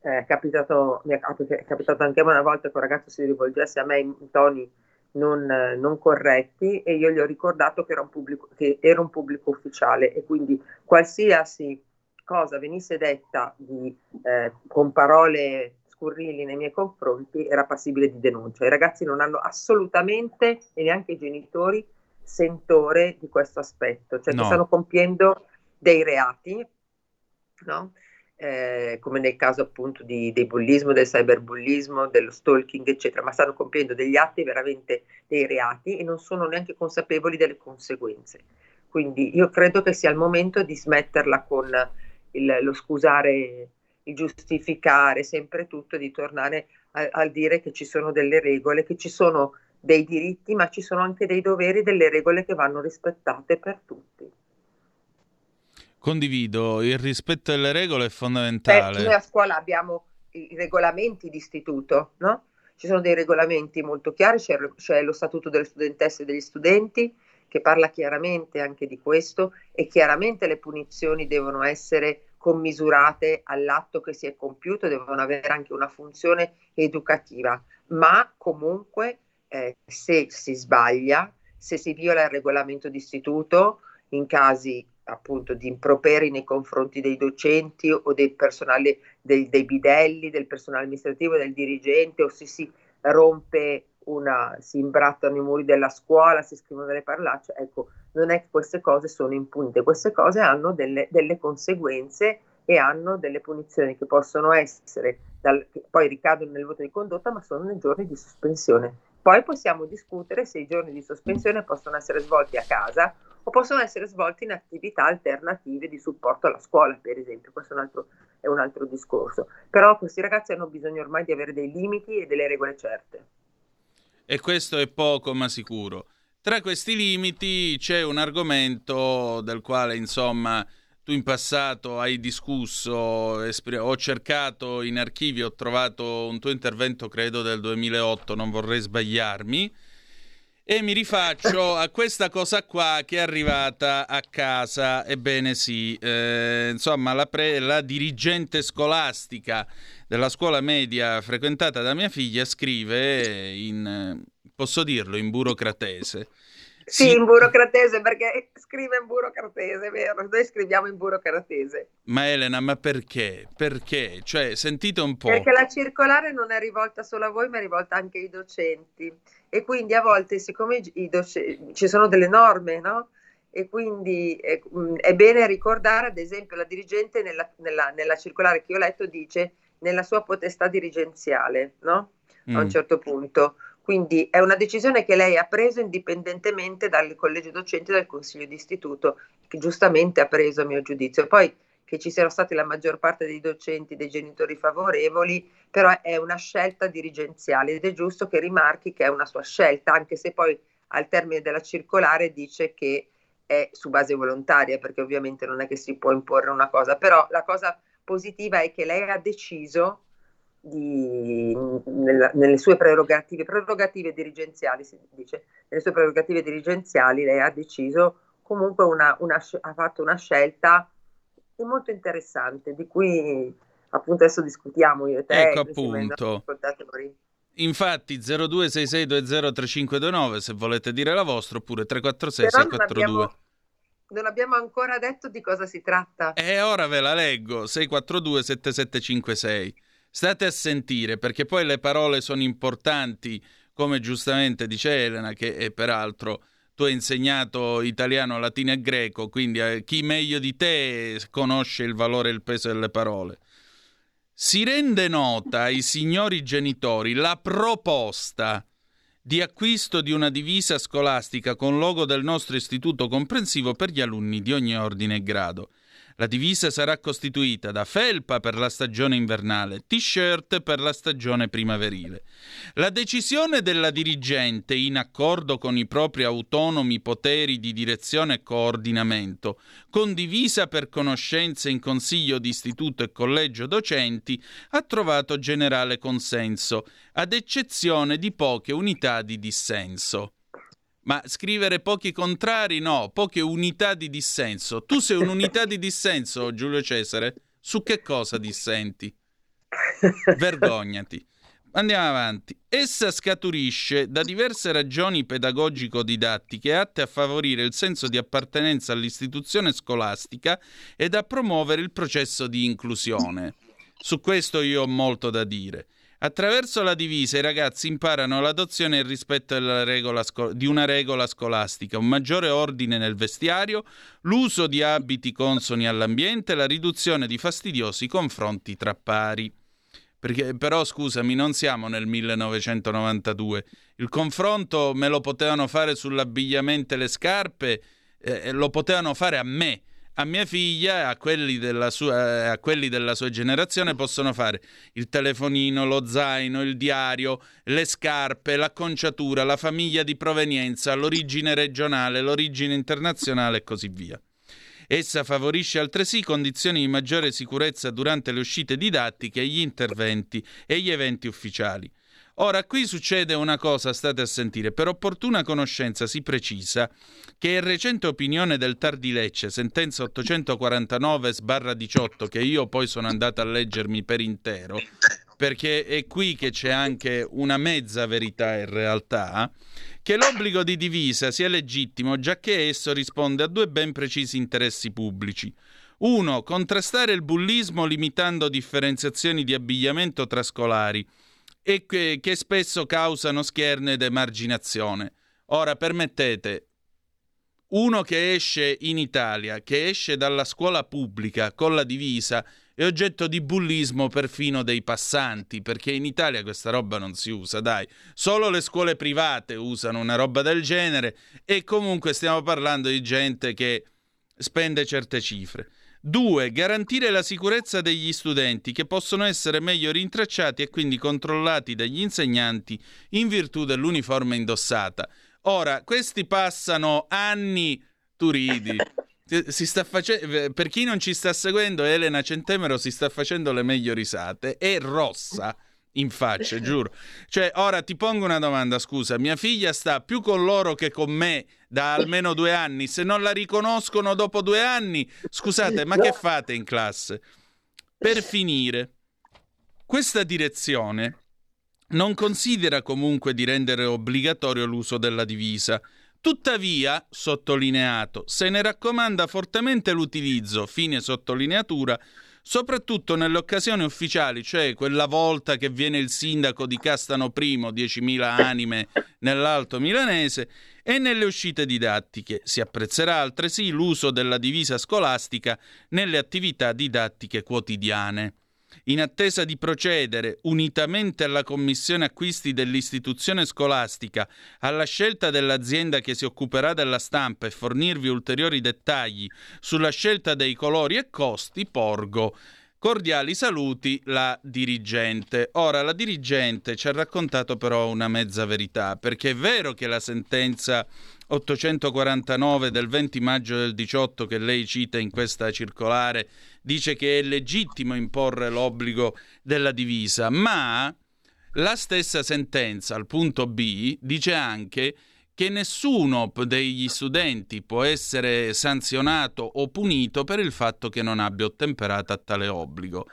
K: Eh, capitato, mi è, capitato anche una volta che un ragazzo si rivolgesse a me in toni non, non, corretti e io gli ho ricordato che era, un pubblico, che era un pubblico ufficiale e quindi qualsiasi cosa venisse detta di, eh, con parole scurrili nei miei confronti era passibile di denuncia. I ragazzi non hanno assolutamente, e neanche i genitori, sentore di questo aspetto, cioè no. che stanno compiendo dei reati, no? eh, come nel caso appunto di, del bullismo, del cyberbullismo, dello stalking, eccetera, ma stanno compiendo degli atti veramente dei reati e non sono neanche consapevoli delle conseguenze. Quindi io credo che sia il momento di smetterla con il, lo scusare il giustificare sempre tutto, di tornare a, a dire che ci sono delle regole, che ci sono dei diritti, ma ci sono anche dei doveri, delle regole che vanno rispettate per tutti.
A: Condivido, il rispetto delle regole è fondamentale.
K: Beh, noi a scuola abbiamo i regolamenti di istituto, no? Ci sono dei regolamenti molto chiari, c'è, c'è lo statuto delle studentesse e degli studenti che parla chiaramente anche di questo e chiaramente le punizioni devono essere commisurate all'atto che si è compiuto, devono avere anche una funzione educativa, ma comunque eh, se si sbaglia, se si viola il regolamento d'istituto in casi appunto di improperi nei confronti dei docenti o del personale dei, dei bidelli, del personale amministrativo, del dirigente o se si rompe una, si imbrattano i muri della scuola, si scrivono delle parlacce, ecco, non è che queste cose sono impunite, queste cose hanno delle, delle conseguenze e hanno delle punizioni che possono essere, dal, che poi ricadono nel voto di condotta, ma sono nei giorni di sospensione. Poi possiamo discutere se i giorni di sospensione possono essere svolti a casa o possono essere svolti in attività alternative di supporto alla scuola, per esempio. Questo è un altro, è un altro discorso. Però questi ragazzi hanno bisogno ormai di avere dei limiti e delle regole certe.
A: E questo è poco ma sicuro. Tra questi limiti c'è un argomento del quale, insomma, tu in passato hai discusso, ho cercato in archivio, ho trovato un tuo intervento, credo del 2008, non vorrei sbagliarmi, e mi rifaccio a questa cosa qua che è arrivata a casa. Ebbene sì, eh, insomma, la, pre- la dirigente scolastica della scuola media frequentata da mia figlia scrive in, posso dirlo, in burocratese
K: Sì, in burocratese perché scrive in burocratese, vero? Noi scriviamo in burocratese.
A: Ma Elena, ma perché? Perché? Cioè, sentite un po'.
K: Perché la circolare non è rivolta solo a voi, ma è rivolta anche ai docenti. E quindi a volte, siccome docenti, ci sono delle norme, no? E quindi è, è, bene ricordare, ad esempio, la dirigente nella, nella, nella circolare che io ho letto dice nella sua potestà dirigenziale, no? A un
A: Mm.
K: certo punto. Quindi è una decisione che lei ha preso indipendentemente dal collegio docente e dal consiglio di istituto, che giustamente ha preso a mio giudizio. Poi che ci siano stati la maggior parte dei docenti, dei genitori favorevoli, però è una scelta dirigenziale ed è giusto che rimarchi che è una sua scelta, anche se poi al termine della circolare dice che è su base volontaria, perché ovviamente non è che si può imporre una cosa, però la cosa positiva è che lei ha deciso di, nella- nelle sue prerogative, prerogative dirigenziali, si dice, nelle sue prerogative dirigenziali lei ha deciso comunque una, una ha fatto una scelta molto interessante, di cui appunto adesso discutiamo io e te.
A: Ecco appunto. Infatti 0266203529 se volete dire la vostra oppure 346
K: Però non
A: 642.
K: abbiamo, non abbiamo ancora detto di cosa si tratta.
A: E ora ve la leggo, 642 7756. State a sentire perché poi le parole sono importanti, come giustamente dice Elena, che è peraltro tu hai insegnato italiano, latino e greco, quindi eh, chi meglio di te conosce il valore e il peso delle parole. Si rende nota ai signori genitori la proposta di acquisto di una divisa scolastica con logo del nostro istituto comprensivo per gli alunni di ogni ordine e grado. La divisa sarà costituita da felpa per la stagione invernale, t-shirt per la stagione primaverile. La decisione della dirigente, in accordo con i propri autonomi poteri di direzione e coordinamento, condivisa per conoscenza in consiglio di istituto e collegio docenti, ha trovato generale consenso, ad eccezione di poche unità di dissenso. Ma scrivere pochi contrari, no, poche unità di dissenso. Tu sei un'unità di dissenso, Giulio Cesare? Su che cosa dissenti? Vergognati. Andiamo avanti. Essa scaturisce da diverse ragioni pedagogico-didattiche atte a favorire il senso di appartenenza all'istituzione scolastica ed a promuovere il processo di inclusione. Su questo io ho molto da dire. Attraverso la divisa i ragazzi imparano l'adozione e il rispetto sco- di una regola scolastica, un maggiore ordine nel vestiario, l'uso di abiti consoni all'ambiente la riduzione di fastidiosi confronti tra pari. Perché, però scusami, non siamo nel 1992. Il confronto me lo potevano fare sull'abbigliamento e le scarpe, eh, lo potevano fare a me. A mia figlia e a quelli, della sua, a quelli della sua generazione possono fare il telefonino, lo zaino, il diario, le scarpe, l'acconciatura, la famiglia di provenienza, l'origine regionale, l'origine internazionale e così via. Essa favorisce altresì condizioni di maggiore sicurezza durante le uscite didattiche, gli interventi e gli eventi ufficiali. Ora, qui succede una cosa, state a sentire. Per opportuna conoscenza si precisa che in recente opinione del Tar di Lecce, sentenza 849-18, che io poi sono andato a leggermi per intero, perché è qui che c'è anche una mezza verità in realtà, che l'obbligo di divisa sia legittimo giacché esso risponde a due ben precisi interessi pubblici. Uno, contrastare il bullismo limitando differenziazioni di abbigliamento tra scolari e che, che spesso causano schierne ed emarginazione. Ora permettete, uno che esce in Italia, che esce dalla scuola pubblica con la divisa, è oggetto di bullismo perfino dei passanti, perché in Italia questa roba non si usa, dai. Solo le scuole private usano una roba del genere e comunque stiamo parlando di gente che spende certe cifre. 2. Garantire la sicurezza degli studenti che possono essere meglio rintracciati e quindi controllati dagli insegnanti in virtù dell'uniforme indossata. Ora, questi passano anni, tu ridi. Si sta face- per chi non ci sta seguendo, Elena Centemero si sta facendo le meglio risate. È rossa in faccia, giuro. Cioè, ora ti pongo una domanda, scusa, mia figlia sta più con loro che con me da almeno due anni. Se non la riconoscono dopo due anni, scusate, ma che fate in classe? Per finire, questa direzione non considera comunque di rendere obbligatorio l'uso della divisa, Tuttavia, sottolineato, se ne raccomanda fortemente l'utilizzo, fine sottolineatura, soprattutto nelle occasioni ufficiali, cioè quella volta che viene il sindaco di Castano I, 10.000 anime nell'Alto Milanese, e nelle uscite didattiche. Si apprezzerà altresì l'uso della divisa scolastica nelle attività didattiche quotidiane. In attesa di procedere, unitamente alla commissione acquisti dell'istituzione scolastica, alla scelta dell'azienda che si occuperà della stampa e fornirvi ulteriori dettagli sulla scelta dei colori e costi, porgo Cordiali saluti la dirigente. Ora, la dirigente ci ha raccontato però una mezza verità, perché è vero che la sentenza 849 del 20 maggio del 18 che lei cita in questa circolare dice che è legittimo imporre l'obbligo della divisa, ma la stessa sentenza al punto B dice anche che nessuno degli studenti può essere sanzionato o punito per il fatto che non abbia ottemperato a tale obbligo.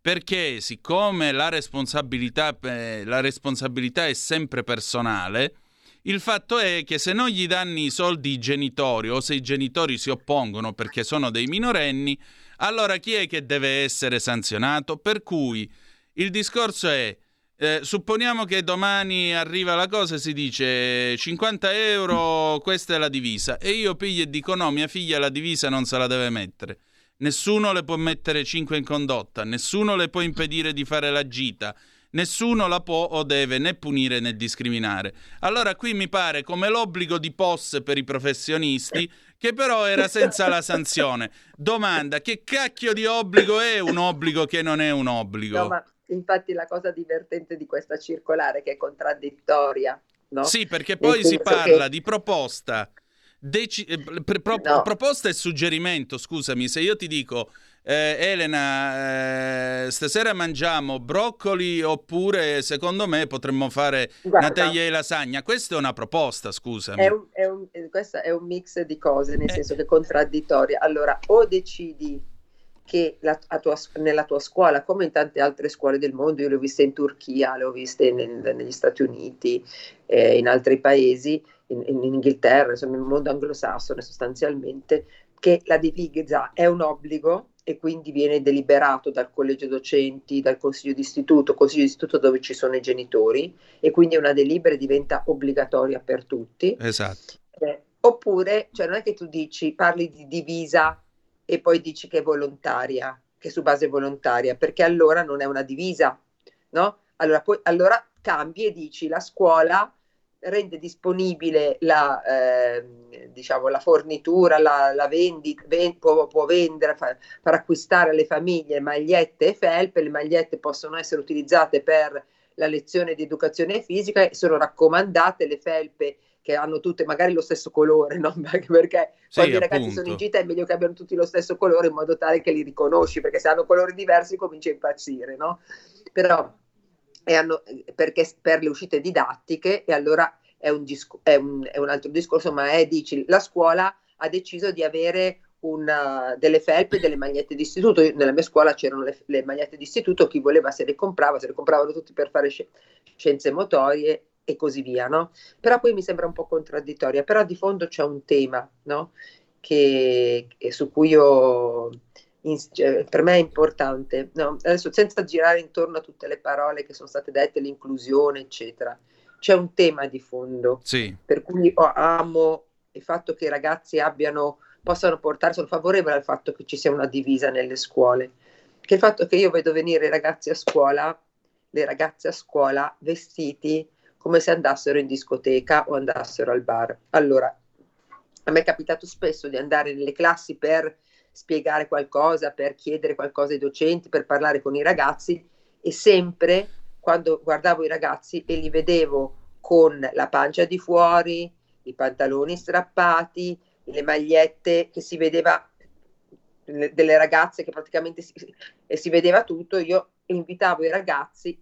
A: Perché siccome la responsabilità, eh, la responsabilità è sempre personale, il fatto è che se non gli danno i soldi i genitori o se i genitori si oppongono perché sono dei minorenni, allora chi è che deve essere sanzionato? Per cui il discorso è eh, supponiamo che domani arriva la cosa e si dice 50 euro, questa è la divisa, e io piglio e dico no, mia figlia la divisa non se la deve mettere. Nessuno le può mettere 5 in condotta, nessuno le può impedire di fare la gita, nessuno la può o deve né punire né discriminare. Allora qui mi pare come l'obbligo di POS per i professionisti, che però era senza la sanzione. Domanda, che cacchio di obbligo è un obbligo che non è un obbligo?
K: No, ma infatti la cosa divertente di questa circolare che è contraddittoria. No?
A: Sì, perché poi si parla che... di proposta. Deci- eh, pro- no. proposta e suggerimento, scusami, se io ti dico eh, Elena, eh, stasera mangiamo broccoli oppure secondo me potremmo fare Guarda, una teglia di lasagna. Questa è una proposta, scusami.
K: È un, è un, questo è un mix di cose, nel eh. senso che è contraddittoria. Allora, o decidi che la, tua, nella tua scuola, come in tante altre scuole del mondo, io le ho viste in Turchia, le ho viste nel, negli Stati Uniti, eh, in altri paesi, in, in, Inghilterra, insomma nel mondo anglosassone sostanzialmente, che la divisa è un obbligo e quindi viene deliberato dal collegio docenti, dal consiglio di istituto, consiglio di istituto dove ci sono i genitori e quindi una delibera diventa obbligatoria per tutti.
A: Esatto.
K: Eh, oppure, cioè non è che tu dici, parli di divisa e poi dici che è volontaria, che è su base volontaria, perché allora non è una divisa, no? Allora, poi, allora cambi e dici la scuola rende disponibile la, eh, diciamo, la fornitura, la, la vendita, ven- può, può, vendere, far, far acquistare alle famiglie magliette e felpe, le magliette possono essere utilizzate per la lezione di educazione fisica e sono raccomandate le felpe che hanno tutte magari lo stesso colore, no? perché sì, quando i ragazzi sono in gita è meglio che abbiano tutti lo stesso colore in modo tale che li riconosci, perché se hanno colori diversi comincia a impazzire, no? Però hanno, perché per le uscite didattiche, e allora è un, disco, è un, è un altro discorso, ma è, dici, la scuola ha deciso di avere una, delle felpe e delle magliette d'istituto. Io, nella mia scuola c'erano le, le, magliette d'istituto, chi voleva se le comprava, se le compravano tutti per fare scienze motorie e così via, no? Però poi mi sembra un po' contraddittoria, però di fondo c'è un tema, no? Che, che su cui io, in, cioè, per me è importante, no? Adesso senza girare intorno a tutte le parole che sono state dette, l'inclusione, eccetera, c'è un tema di fondo,
A: sì.
K: per cui amo il fatto che i ragazzi abbiano, possano portare, sono favorevole al fatto che ci sia una divisa nelle scuole, che il fatto che io vedo venire i ragazzi a scuola, le ragazze a scuola vestiti come se andassero in discoteca o andassero al bar. Allora, a me è capitato spesso di andare nelle classi per spiegare qualcosa, per chiedere qualcosa ai docenti, per parlare con i ragazzi e sempre quando guardavo i ragazzi e li vedevo con la pancia di fuori, i pantaloni strappati, le magliette che si vedeva delle ragazze che praticamente si, si vedeva tutto, io invitavo i ragazzi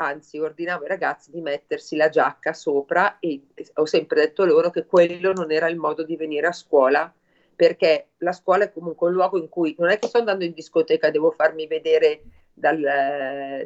K: anzi ordinavo ai ragazzi di mettersi la giacca sopra e ho sempre detto loro che quello non era il modo di venire a scuola perché la scuola è comunque un luogo in cui non è che sto andando in discoteca, devo farmi vedere dal,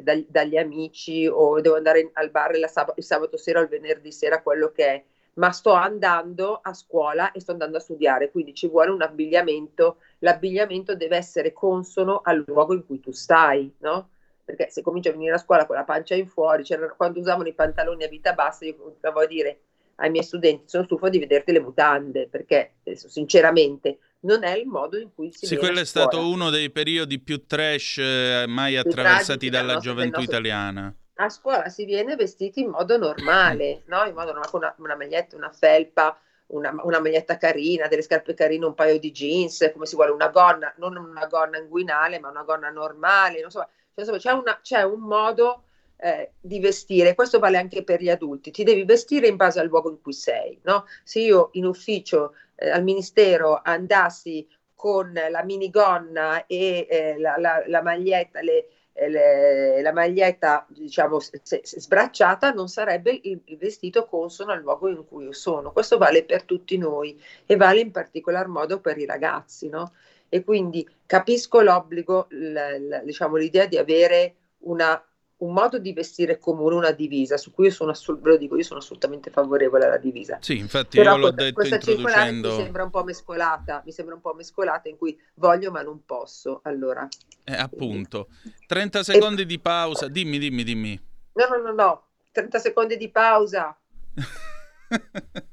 K: dal, dagli amici o devo andare al bar sab- il sabato sera o il venerdì sera, quello che è, ma sto andando a scuola e sto andando a studiare, quindi ci vuole un abbigliamento, l'abbigliamento deve essere consono al luogo in cui tu stai, no? Perché se cominci a venire a scuola con la pancia in fuori, c'erano- quando usavano i pantaloni a vita bassa, io continuavo a dire ai miei studenti, sono stufo di vederti le mutande, perché adesso, sinceramente non è il modo in cui si
A: Sì,
K: viene
A: quello è stato uno dei periodi più trash eh, mai
K: Più
A: attraversati dalla
K: del
A: gioventù italiana.
K: a scuola si viene vestiti in modo normale, no? In modo normale, con una, una maglietta, una felpa, una, una maglietta carina, delle scarpe carine, un paio di jeans, come si vuole, una gonna, non una gonna inguinale, ma una gonna normale, non so, cioè, insomma, c'è, una- c'è un modo eh, di vestire, questo vale anche per gli adulti, ti devi vestire in base al luogo in cui sei, no? Se io in ufficio eh, al ministero andassi con la minigonna e eh, la, la- la maglietta, le, eh, le- la maglietta diciamo se- se- sbracciata non sarebbe il, il vestito consono al luogo in cui io sono. Questo vale per tutti noi e vale in particolar modo per i ragazzi, no? E quindi capisco l'obbligo, l- l- diciamo l'idea di avere una- un modo di vestire comune, una divisa, su cui io sono, assolut- ve lo dico, io sono assolutamente favorevole alla divisa.
A: Sì, infatti
K: Però
A: io l'ho
K: questa,
A: detto
K: questa circolare mi
A: introducendo...
K: sembra un po' mescolata, mi sembra un po' mescolata in cui voglio ma non posso. Allora,
A: Eh, appunto. 30 secondi di pausa. Dimmi, dimmi, dimmi.
K: no, no, no, no, 30 secondi di pausa.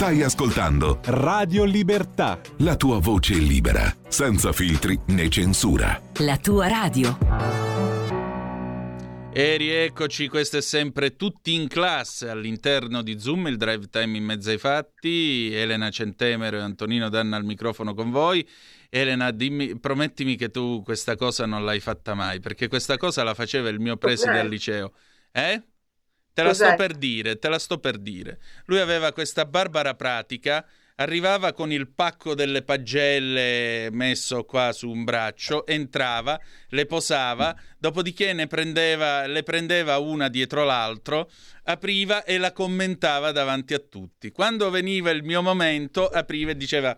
L: Stai ascoltando
G: Radio Libertà.
L: la tua voce libera, senza filtri né censura.
M: La tua radio.
A: E rieccoci, questo è sempre tutti in classe all'interno di Zoom, il drive time in mezzo ai fatti. Elena Centemero e Antonino Danna al microfono con voi. Elena, dimmi, promettimi che tu questa cosa non l'hai fatta mai, perché questa cosa la faceva il mio preside
K: Cos'è?
A: al liceo. Eh? Te la sto
K: Cos'è?
A: per dire, te la sto per dire. Lui aveva questa barbara pratica, arrivava con il pacco delle pagelle messo qua su un braccio, entrava, le posava, dopodiché ne prendeva, le prendeva una dietro l'altro, apriva e la commentava davanti a tutti. Quando veniva il mio momento, apriva e diceva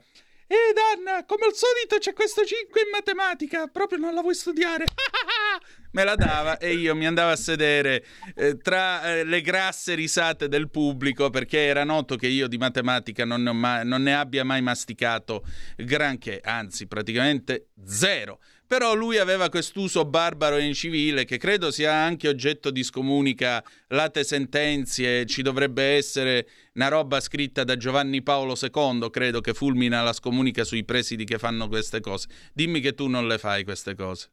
A: eh Danna, come al solito c'è questo 5 in matematica, proprio non la vuoi studiare? Me la dava e io mi andavo a sedere eh, tra eh, le grasse risate del pubblico perché era noto che io di matematica non ne, mai- non ne abbia mai masticato granché, anzi praticamente zero. Però lui aveva quest'uso barbaro e incivile che credo sia anche oggetto di scomunica late sentenze, ci dovrebbe essere una roba scritta da Giovanni Paolo II, credo che fulmina la scomunica sui presidi che fanno queste cose. Dimmi che tu non le fai queste cose.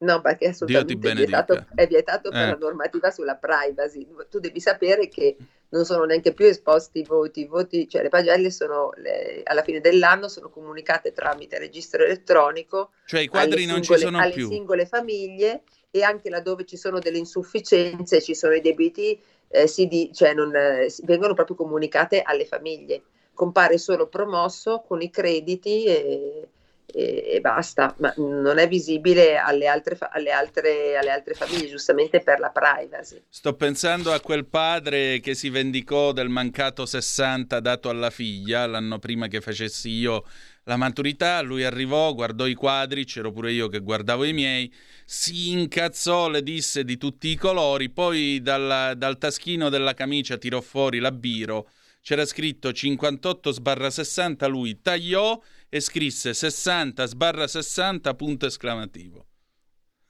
K: No, perché è assolutamente vietato, è vietato per
A: Eh.
K: la normativa sulla privacy. Tu devi sapere che non sono neanche più esposti i voti, i voti, cioè le pagelle sono le- alla fine dell'anno sono comunicate tramite registro elettronico
A: Cioè i quadri
K: alle
A: non ci
K: singole-
A: sono
K: alle
A: più.
K: singole famiglie e anche laddove ci sono delle insufficienze, ci sono i debiti, eh, si di- cioè non, eh, vengono proprio comunicate alle famiglie. Compare solo promosso con i crediti e, e- e basta, ma non è visibile alle altre, alle altre- alle altre famiglie, giustamente per la privacy.
A: Sto pensando a quel padre che si vendicò del mancato 60 dato alla figlia l'anno prima che facessi io la maturità. Lui arrivò, guardò i quadri, c'ero pure io che guardavo i miei, si incazzò, le disse di tutti i colori, poi dalla- dal taschino della camicia tirò fuori la biro. C'era scritto 58 sbarra 60, lui tagliò e scrisse 60 sbarra 60 punto esclamativo.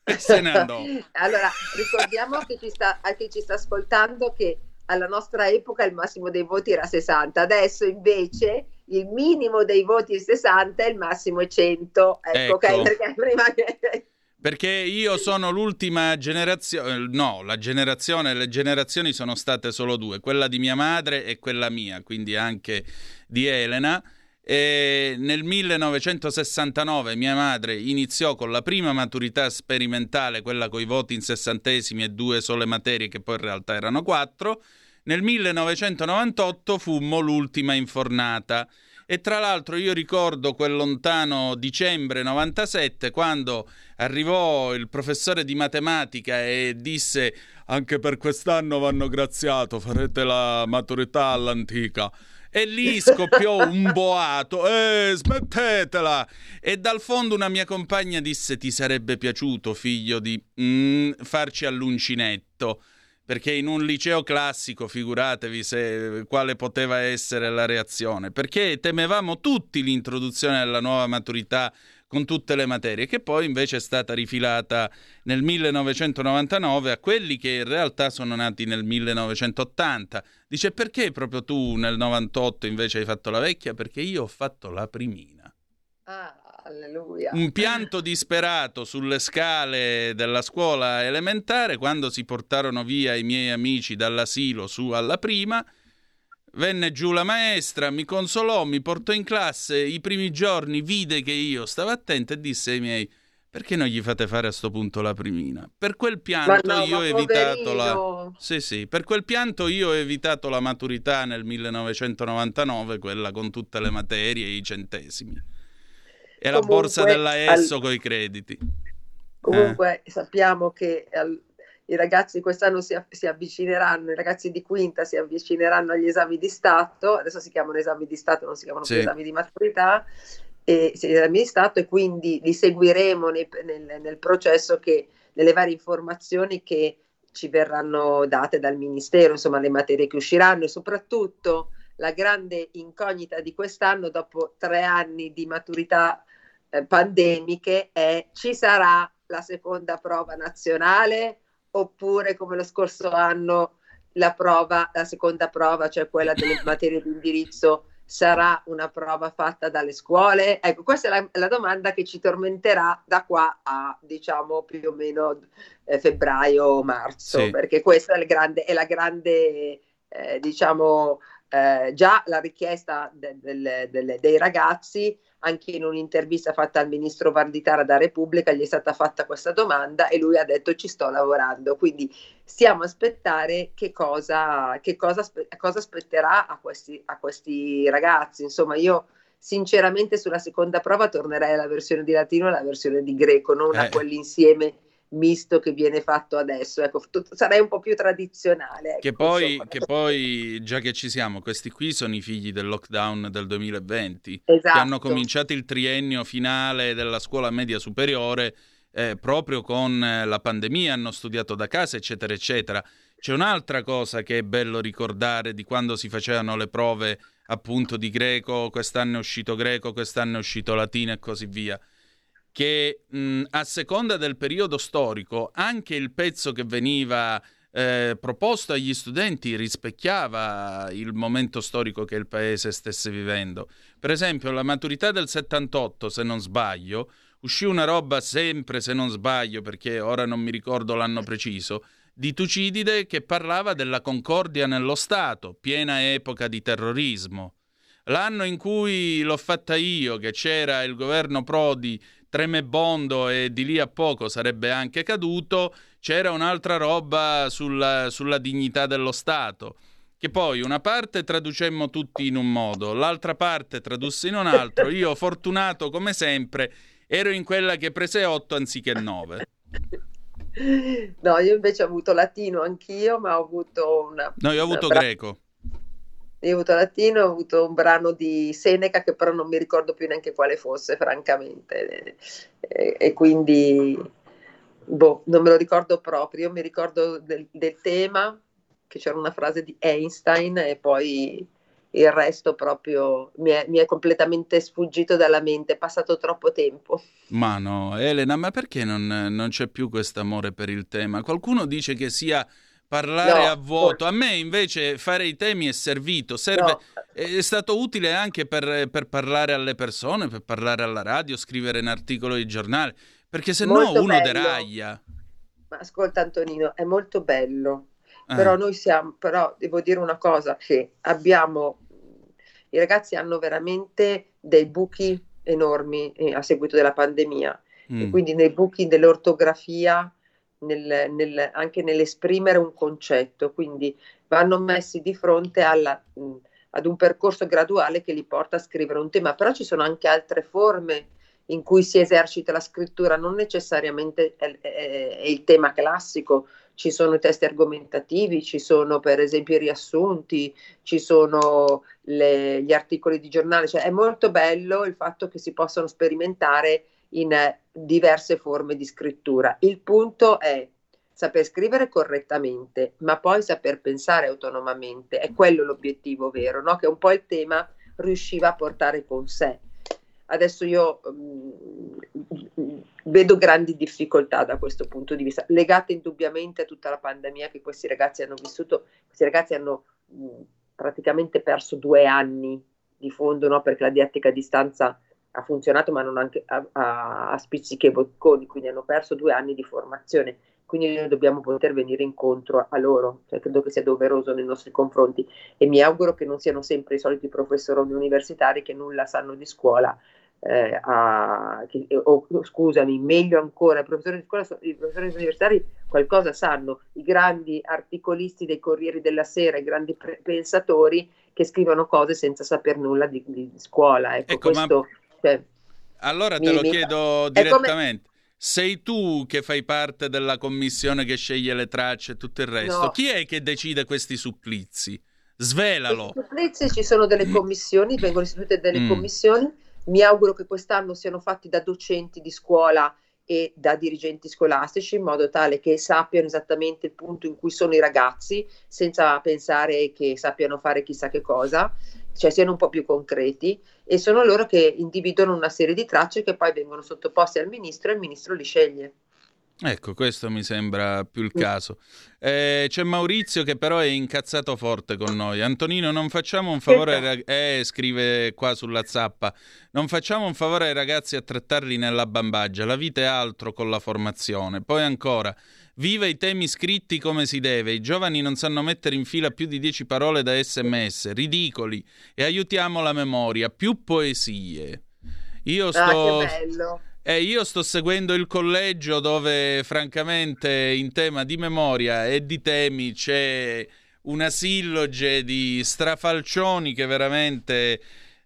A: E se ne andò.
K: allora, ricordiamo che ci sta, a chi ci sta ascoltando che alla nostra epoca il massimo dei voti era 60, adesso invece il minimo dei voti è 60 e il massimo è 100. Ecco, ok?
A: Ecco.
K: Perché prima che...
A: Perché io sono l'ultima generazione, no, la generazione, le generazioni sono state solo due, quella di mia madre e quella mia, quindi anche di Elena. E nel 1969 mia madre iniziò con la prima maturità sperimentale, quella con i voti in sessantesimi e due sole materie, che poi in realtà erano quattro. Nel 1998 fummo l'ultima infornata E tra l'altro io ricordo quel lontano dicembre 97 quando arrivò il professore di matematica e disse anche per quest'anno vanno graziato, farete la maturità all'antica. E lì scoppiò un boato, eh, smettetela! E dal fondo una mia compagna disse: Ti sarebbe piaciuto, figlio di mm, farci all'uncinetto? Perché in un liceo classico, figuratevi se, quale poteva essere la reazione. Perché temevamo tutti l'introduzione della nuova maturità con tutte le materie, che poi invece è stata rifilata nel 1999 a quelli che in realtà sono nati nel 1980. Dice perché proprio tu nel 98 invece hai fatto la vecchia? Perché io ho fatto la primina.
K: Ah, alleluia.
A: Un pianto disperato sulle scale della scuola elementare quando si portarono via i miei amici dall'asilo su alla prima Venne giù la maestra, mi consolò, mi portò in classe. I primi giorni vide che io stavo attento e disse ai miei: Perché non gli fate fare a sto punto la primina? Per quel pianto
K: no,
A: io ho evitato la. Sì, sì, per quel pianto io ho evitato la maturità nel 1999, quella con tutte le materie e i centesimi. E la borsa della
K: al-
A: ESSO coi crediti.
K: Comunque sappiamo che al- i ragazzi quest'anno si, si avvicineranno, i ragazzi di quinta si avvicineranno agli esami di Stato, adesso si chiamano esami di Stato, non si chiamano
A: Sì.
K: più esami di maturità, e, esami di Stato e quindi li seguiremo nei- nel, nel processo che, nelle varie informazioni che ci verranno date dal Ministero, insomma le materie che usciranno e soprattutto la grande incognita di quest'anno dopo tre anni di maturità eh, pandemiche è ci sarà la seconda prova nazionale oppure come lo scorso anno la prova, la seconda prova, cioè quella delle materie di indirizzo, sarà una prova fatta dalle scuole? Ecco, questa è la, la domanda che ci tormenterà da qua a diciamo più o meno eh, febbraio o marzo,
A: Sì.
K: perché questa è, grande, è la grande, eh, diciamo, eh, già la richiesta de- del- delle- dei ragazzi, anche in un'intervista fatta al ministro Varditara da Repubblica, gli è stata fatta questa domanda e lui ha detto ci sto lavorando. Quindi stiamo a aspettare che cosa, che cosa, cosa aspetterà a questi, a questi ragazzi. Insomma, io sinceramente sulla seconda prova tornerei alla versione di latino e alla versione di greco, non a
A: Eh.
K: quell'insieme misto che viene fatto adesso. Ecco, tu- sarei un po' più tradizionale. ecco,
A: Che poi, che poi, già che ci siamo, questi qui sono i figli del lockdown del 2020,
K: Esatto.
A: che hanno cominciato il triennio finale della scuola media superiore eh, proprio con eh, la pandemia, hanno studiato da casa, eccetera, eccetera. C'è un'altra cosa che è bello ricordare di quando si facevano le prove appunto di greco, quest'anno è uscito greco, quest'anno è uscito latino e così via che mh, a seconda del periodo storico anche il pezzo che veniva eh, proposto agli studenti rispecchiava il momento storico che il paese stesse vivendo. Per esempio, la maturità del 78, se non sbaglio, uscì una roba sempre, se non sbaglio, perché ora non mi ricordo l'anno preciso, di Tucidide che parlava della concordia nello Stato, piena epoca di terrorismo. L'anno in cui l'ho fatta io, che c'era il governo Prodi tremebondo e di lì a poco sarebbe anche caduto, c'era un'altra roba sulla, sulla dignità dello Stato. Che poi una parte traducemmo tutti in un modo, l'altra parte tradusse in un altro. Io, fortunato come sempre, ero in quella che prese 8 anziché 9.
K: No, io invece ho avuto latino anch'io, ma ho avuto una...
A: No, io ho avuto
K: una
A: greco.
K: Io ho avuto latino, ho avuto un brano di Seneca che però non mi ricordo più neanche quale fosse, francamente. E, e quindi, boh, non me lo ricordo proprio. Io mi ricordo del, del tema, che c'era una frase di Einstein e poi il resto proprio mi è, mi è completamente sfuggito dalla mente, è passato troppo tempo.
A: Ma no, Elena, ma perché non, non c'è più questo amore per il tema? Qualcuno dice che sia parlare
K: No,
A: a vuoto. A me invece fare i temi è servito, serve,
K: No.
A: è stato utile anche per, per parlare alle persone, per parlare alla radio, scrivere un articolo di giornale, perché se no
K: Molto
A: uno
K: bello.
A: deraglia.
K: Ma ascolta Antonino, è molto bello,
A: Eh.
K: però noi siamo, però devo dire una cosa, che abbiamo, i ragazzi hanno veramente dei buchi enormi eh, a seguito della pandemia, e
A: Mm.
K: quindi nei buchi dell'ortografia, nel- nel- anche nell'esprimere un concetto, quindi vanno messi di fronte alla, mh, ad un percorso graduale che li porta a scrivere un tema, però ci sono anche altre forme in cui si esercita la scrittura, non necessariamente è, è, è il tema classico, ci sono i testi argomentativi, ci sono per esempio i riassunti, ci sono le, gli articoli di giornale, cioè è molto bello il fatto che si possano sperimentare in eh, diverse forme di scrittura. Il punto è saper scrivere correttamente, ma poi saper pensare autonomamente, è quello l'obiettivo vero, no? che un po' il tema riusciva a portare con sé adesso io mh, vedo grandi difficoltà da questo punto di vista, legate indubbiamente a tutta la pandemia che questi ragazzi hanno vissuto. Questi ragazzi hanno mh, praticamente perso due anni di fondo, no? perché la didattica a distanza ha funzionato, ma non anche a, a, a spizzichi e bocconi, quindi hanno perso due anni di formazione. Quindi noi dobbiamo poter venire incontro a loro, cioè, credo che sia doveroso nei nostri confronti e mi auguro che non siano sempre i soliti professori universitari che nulla sanno di scuola eh, a, che, o, scusami, meglio ancora, i professori di scuola, i professori universitari qualcosa sanno, i grandi articolisti dei Corrieri della Sera, i grandi pre- pensatori che scrivono cose senza saper nulla di, di scuola. Ecco,
A: Ecco, ma-
K: cioè,
A: Allora te
K: mi-
A: lo
K: mi-
A: chiedo
K: è come-
A: direttamente. Sei tu che fai parte della commissione che sceglie le tracce e tutto il resto?
K: No.
A: Chi è che decide questi supplizi? Svelalo.
K: Per i supplizi ci sono delle commissioni, vengono istituite delle
A: Mm.
K: commissioni. Mi auguro che quest'anno siano fatti da docenti di scuola e da dirigenti scolastici in modo tale che sappiano esattamente il punto in cui sono i ragazzi, senza pensare che sappiano fare chissà che cosa, cioè siano un po' più concreti e sono loro che individuano una serie di tracce che poi vengono sottoposte al ministro e il ministro li sceglie.
A: Ecco, questo mi sembra più il
K: Mm.
A: caso. Eh, c'è Maurizio che però è incazzato forte con noi. Antonino, non facciamo un favore ai rag- eh, scrive qua sulla zappa. Non facciamo un favore ai ragazzi a trattarli nella bambagia. La vita è altro con la formazione. Poi ancora, viva i temi scritti come si deve. I giovani non sanno mettere in fila più di 10 parole da sms. Ridicoli. E aiutiamo la memoria. Più poesie. Io sto...
K: Ah, che bello!
A: Eh, io sto seguendo il collegio dove francamente in tema di memoria e di temi c'è una silloge di strafalcioni che veramente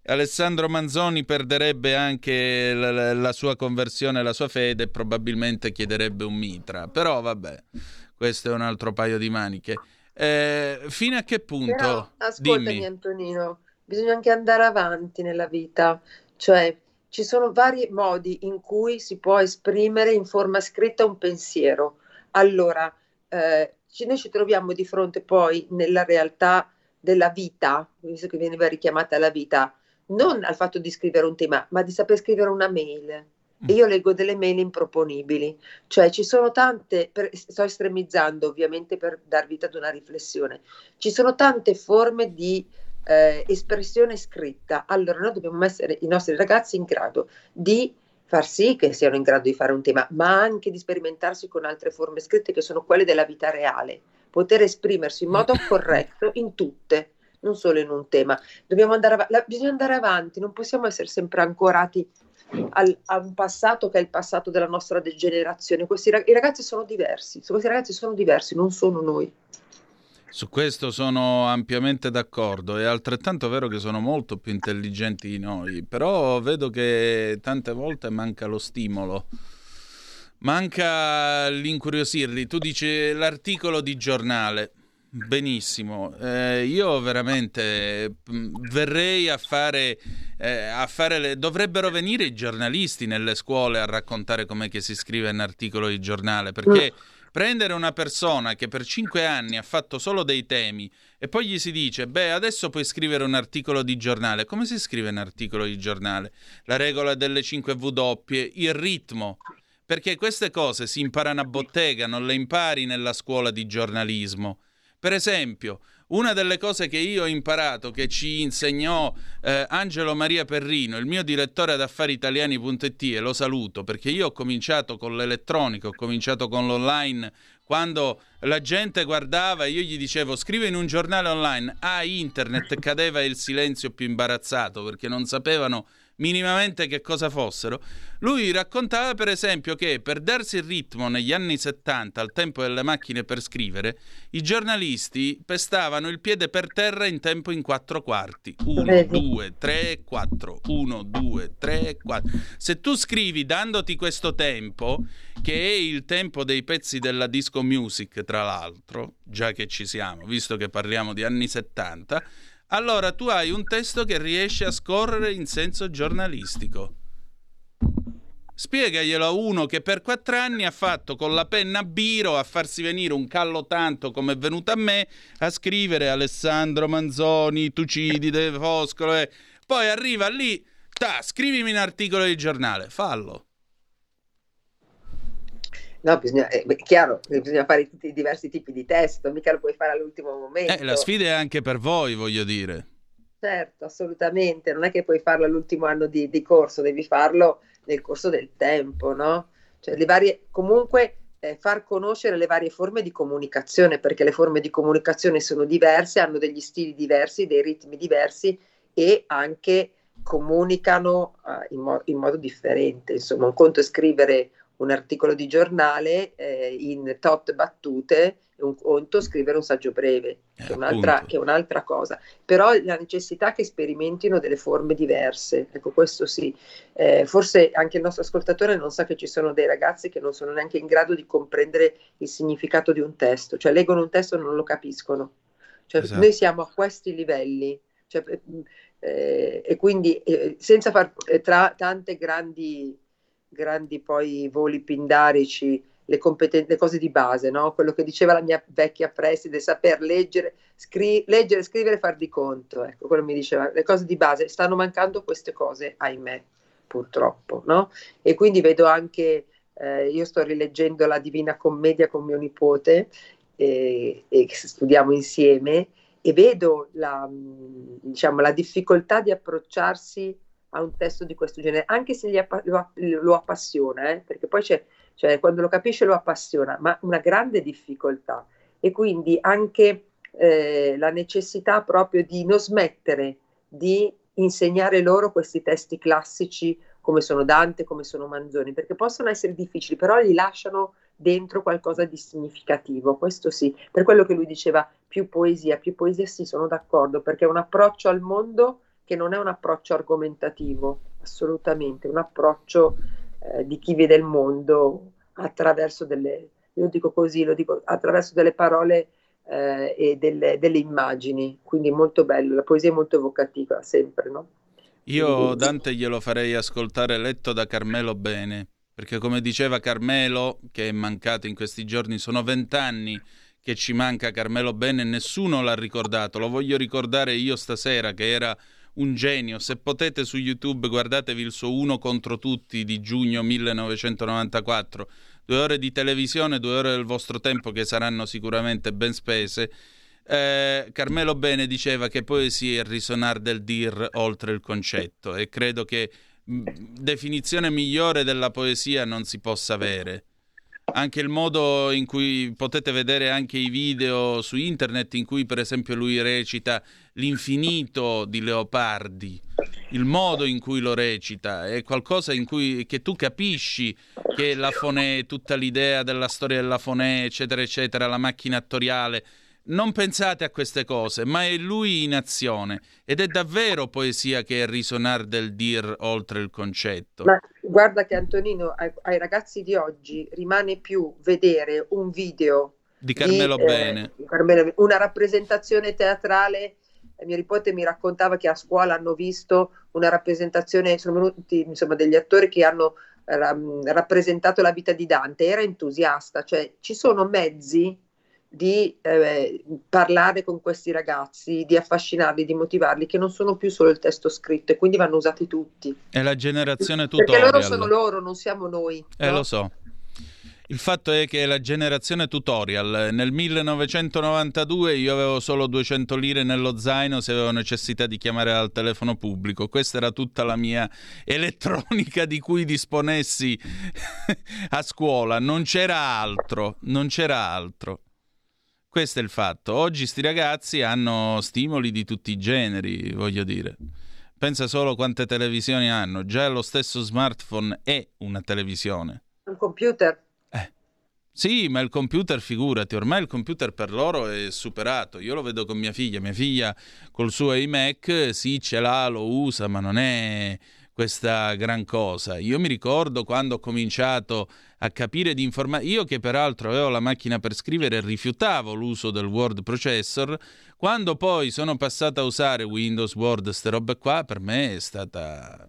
A: Alessandro Manzoni perderebbe anche la, la- sua conversione la sua fede e probabilmente chiederebbe un mitra. Però vabbè, questo è un altro paio di maniche. Eh, fino a che punto?
K: Però, ascoltami
A: Dimmi.
K: Antonino, bisogna anche andare avanti nella vita, cioè ci sono vari modi in cui si può esprimere in forma scritta un pensiero. Allora, eh, noi ci troviamo di fronte poi nella realtà della vita, visto che veniva richiamata la vita, non al fatto di scrivere un tema, ma di saper scrivere una mail. E io leggo delle mail improponibili, cioè ci sono tante, per- sto estremizzando ovviamente per dar vita ad una riflessione, ci sono tante forme di eh, espressione scritta. Allora noi dobbiamo essere i nostri ragazzi in grado di far sì che siano in grado di fare un tema, ma anche di sperimentarsi con altre forme scritte che sono quelle della vita reale, poter esprimersi in modo corretto in tutte, non solo in un tema. Dobbiamo andare av- la- bisogna andare avanti, non possiamo essere sempre ancorati al- a un passato che è il passato della nostra de- generazione. Questi ra- I ragazzi sono diversi, questi ragazzi sono diversi, non sono noi.
A: Su questo sono ampiamente d'accordo. È altrettanto vero che sono molto più intelligenti di noi, però vedo che tante volte manca lo stimolo. Manca l'incuriosirli. Tu dici l'articolo di giornale. Benissimo. Eh, io veramente mh, verrei a fare, eh, a fare le... Dovrebbero venire i giornalisti nelle scuole a raccontare com'è che si scrive un articolo di giornale, perché prendere una persona che per cinque anni ha fatto solo dei temi e poi gli si dice, beh, adesso puoi scrivere un articolo di giornale. Come si scrive un articolo di giornale? La regola delle 5 W, il ritmo. Perché queste cose si imparano a bottega, non le impari nella scuola di giornalismo. Per esempio, una delle cose che io ho imparato, che ci insegnò eh, Angelo Maria Perrino, il mio direttore ad affariitaliani.it, e lo saluto perché io ho cominciato con l'elettronico, ho cominciato con l'online. Quando la gente guardava io gli dicevo scrive in un giornale online, a internet cadeva il silenzio più imbarazzato perché non sapevano minimamente che cosa fossero, lui raccontava per esempio che per darsi il ritmo negli anni 70, al tempo delle macchine per scrivere, i giornalisti pestavano il piede per terra in tempo in quattro quarti. 1, 2, 3, 4. 1, 2, 3, 4. Se tu scrivi dandoti questo tempo, che è il tempo dei pezzi della disco music, tra l'altro, già che ci siamo, visto che parliamo di anni 70, allora tu hai un testo che riesce a scorrere in senso giornalistico. Spiegaglielo a uno che per quattro anni ha fatto con la penna biro a farsi venire un callo tanto come è venuto a me a scrivere Alessandro Manzoni, Tucidide, Foscolo e poi arriva lì, ta, scrivimi un articolo di giornale, fallo.
K: No, bisogna, è chiaro, bisogna fare tutti i diversi tipi di testo, mica lo puoi fare all'ultimo momento.
A: Eh, la sfida è anche per voi, voglio dire.
K: Certo, assolutamente, non è che puoi farlo all'ultimo anno di, di corso, devi farlo nel corso del tempo, no? Cioè, le varie, comunque eh, far conoscere le varie forme di comunicazione, perché le forme di comunicazione sono diverse, hanno degli stili diversi, dei ritmi diversi e anche comunicano uh, in, mo- in modo differente. Insomma, un conto è scrivere un articolo di giornale eh, in tot battute un conto scrivere un saggio breve, che è, un'altra, che è, un'altra, cosa. Però la necessità che sperimentino delle forme diverse, ecco questo sì. Eh, forse anche il nostro ascoltatore non sa che ci sono dei ragazzi che non sono neanche in grado di comprendere il significato di un testo, cioè leggono un testo e non lo capiscono. Cioè, esatto. Noi siamo a questi livelli. Cioè, eh, e quindi eh, senza far eh, tra tante grandi grandi poi voli pindarici, le, competen- le cose di base, no? quello che diceva la mia vecchia preside, saper leggere, scri- leggere, scrivere, far di conto, ecco, quello mi diceva, le cose di base, stanno mancando queste cose, ahimè, purtroppo, no? E quindi vedo anche, eh, io sto rileggendo la Divina Commedia con mio nipote e, e studiamo insieme e vedo la, diciamo, la difficoltà di approcciarsi a un testo di questo genere, anche se app- lo, lo, appassiona, eh? perché poi c'è, cioè, quando lo capisce lo appassiona, ma una grande difficoltà e quindi anche eh, la necessità proprio di non smettere di insegnare loro questi testi classici come sono Dante, come sono Manzoni, perché possono essere difficili, però li lasciano dentro qualcosa di significativo, questo sì, per quello che lui diceva più poesia, più poesia sì, sono d'accordo, perché è un approccio al mondo che non è un approccio argomentativo, assolutamente, un approccio eh, di chi vede il mondo attraverso delle, io dico così, lo dico attraverso delle parole eh, e delle, delle, immagini, quindi molto bello, la poesia è molto evocativa sempre, no?
A: Io Dante glielo farei ascoltare letto da Carmelo Bene, perché come diceva Carmelo, che è mancato in questi giorni, sono vent'anni che ci manca Carmelo Bene e nessuno l'ha ricordato, lo voglio ricordare io stasera che era un genio. Se potete su YouTube guardatevi il suo Uno contro tutti di giugno 1994. Due ore di televisione, due ore del vostro tempo che saranno sicuramente ben spese. Eh, Carmelo Bene diceva che poesia è il risonar del dir oltre il concetto e credo che mh, definizione migliore della poesia non si possa avere anche il modo in cui potete vedere anche i video su internet in cui per esempio lui recita l'infinito di Leopardi. Il modo in cui lo recita è qualcosa in cui che tu capisci che la fonè tutta l'idea della storia della fonè eccetera eccetera la macchina attoriale non pensate a queste cose, ma è lui in azione ed è davvero poesia che è risonar del dir oltre il concetto.
K: Ma guarda che Antonino, ai, ai ragazzi di oggi rimane più vedere un video
A: di Carmelo di, Bene,
K: eh, Carmelo, una rappresentazione teatrale. Mio nipote mi raccontava che a scuola hanno visto una rappresentazione, sono venuti insomma degli attori che hanno rappresentato la vita di Dante, era entusiasta, cioè ci sono mezzi di eh, parlare con questi ragazzi, di affascinarli, di motivarli, che non sono più solo il testo scritto e quindi vanno usati tutti.
A: È la generazione tutorial.
K: Perché loro sono loro, non siamo noi.
A: Eh,
K: no?
A: lo so. Il fatto è che la generazione tutorial. Nel 1992 io avevo solo 200 lire nello zaino se avevo necessità di chiamare al telefono pubblico. Questa era tutta la mia elettronica di cui disponessi a scuola. Non c'era altro, non c'era altro. Questo è il fatto. Oggi sti ragazzi hanno stimoli di tutti i generi, voglio dire. Pensa solo quante televisioni hanno. Già lo stesso smartphone è una televisione.
K: Un computer.
A: Sì, ma il computer, figurati, ormai il computer per loro è superato. Io lo vedo con mia figlia. Mia figlia col suo iMac, sì, ce l'ha, lo usa, ma non è questa gran cosa. Io mi ricordo quando ho cominciato a capire di informare, io che peraltro avevo la macchina per scrivere e rifiutavo l'uso del word processor, quando poi sono passato a usare Windows, Word, queste robe qua, per me è stata, è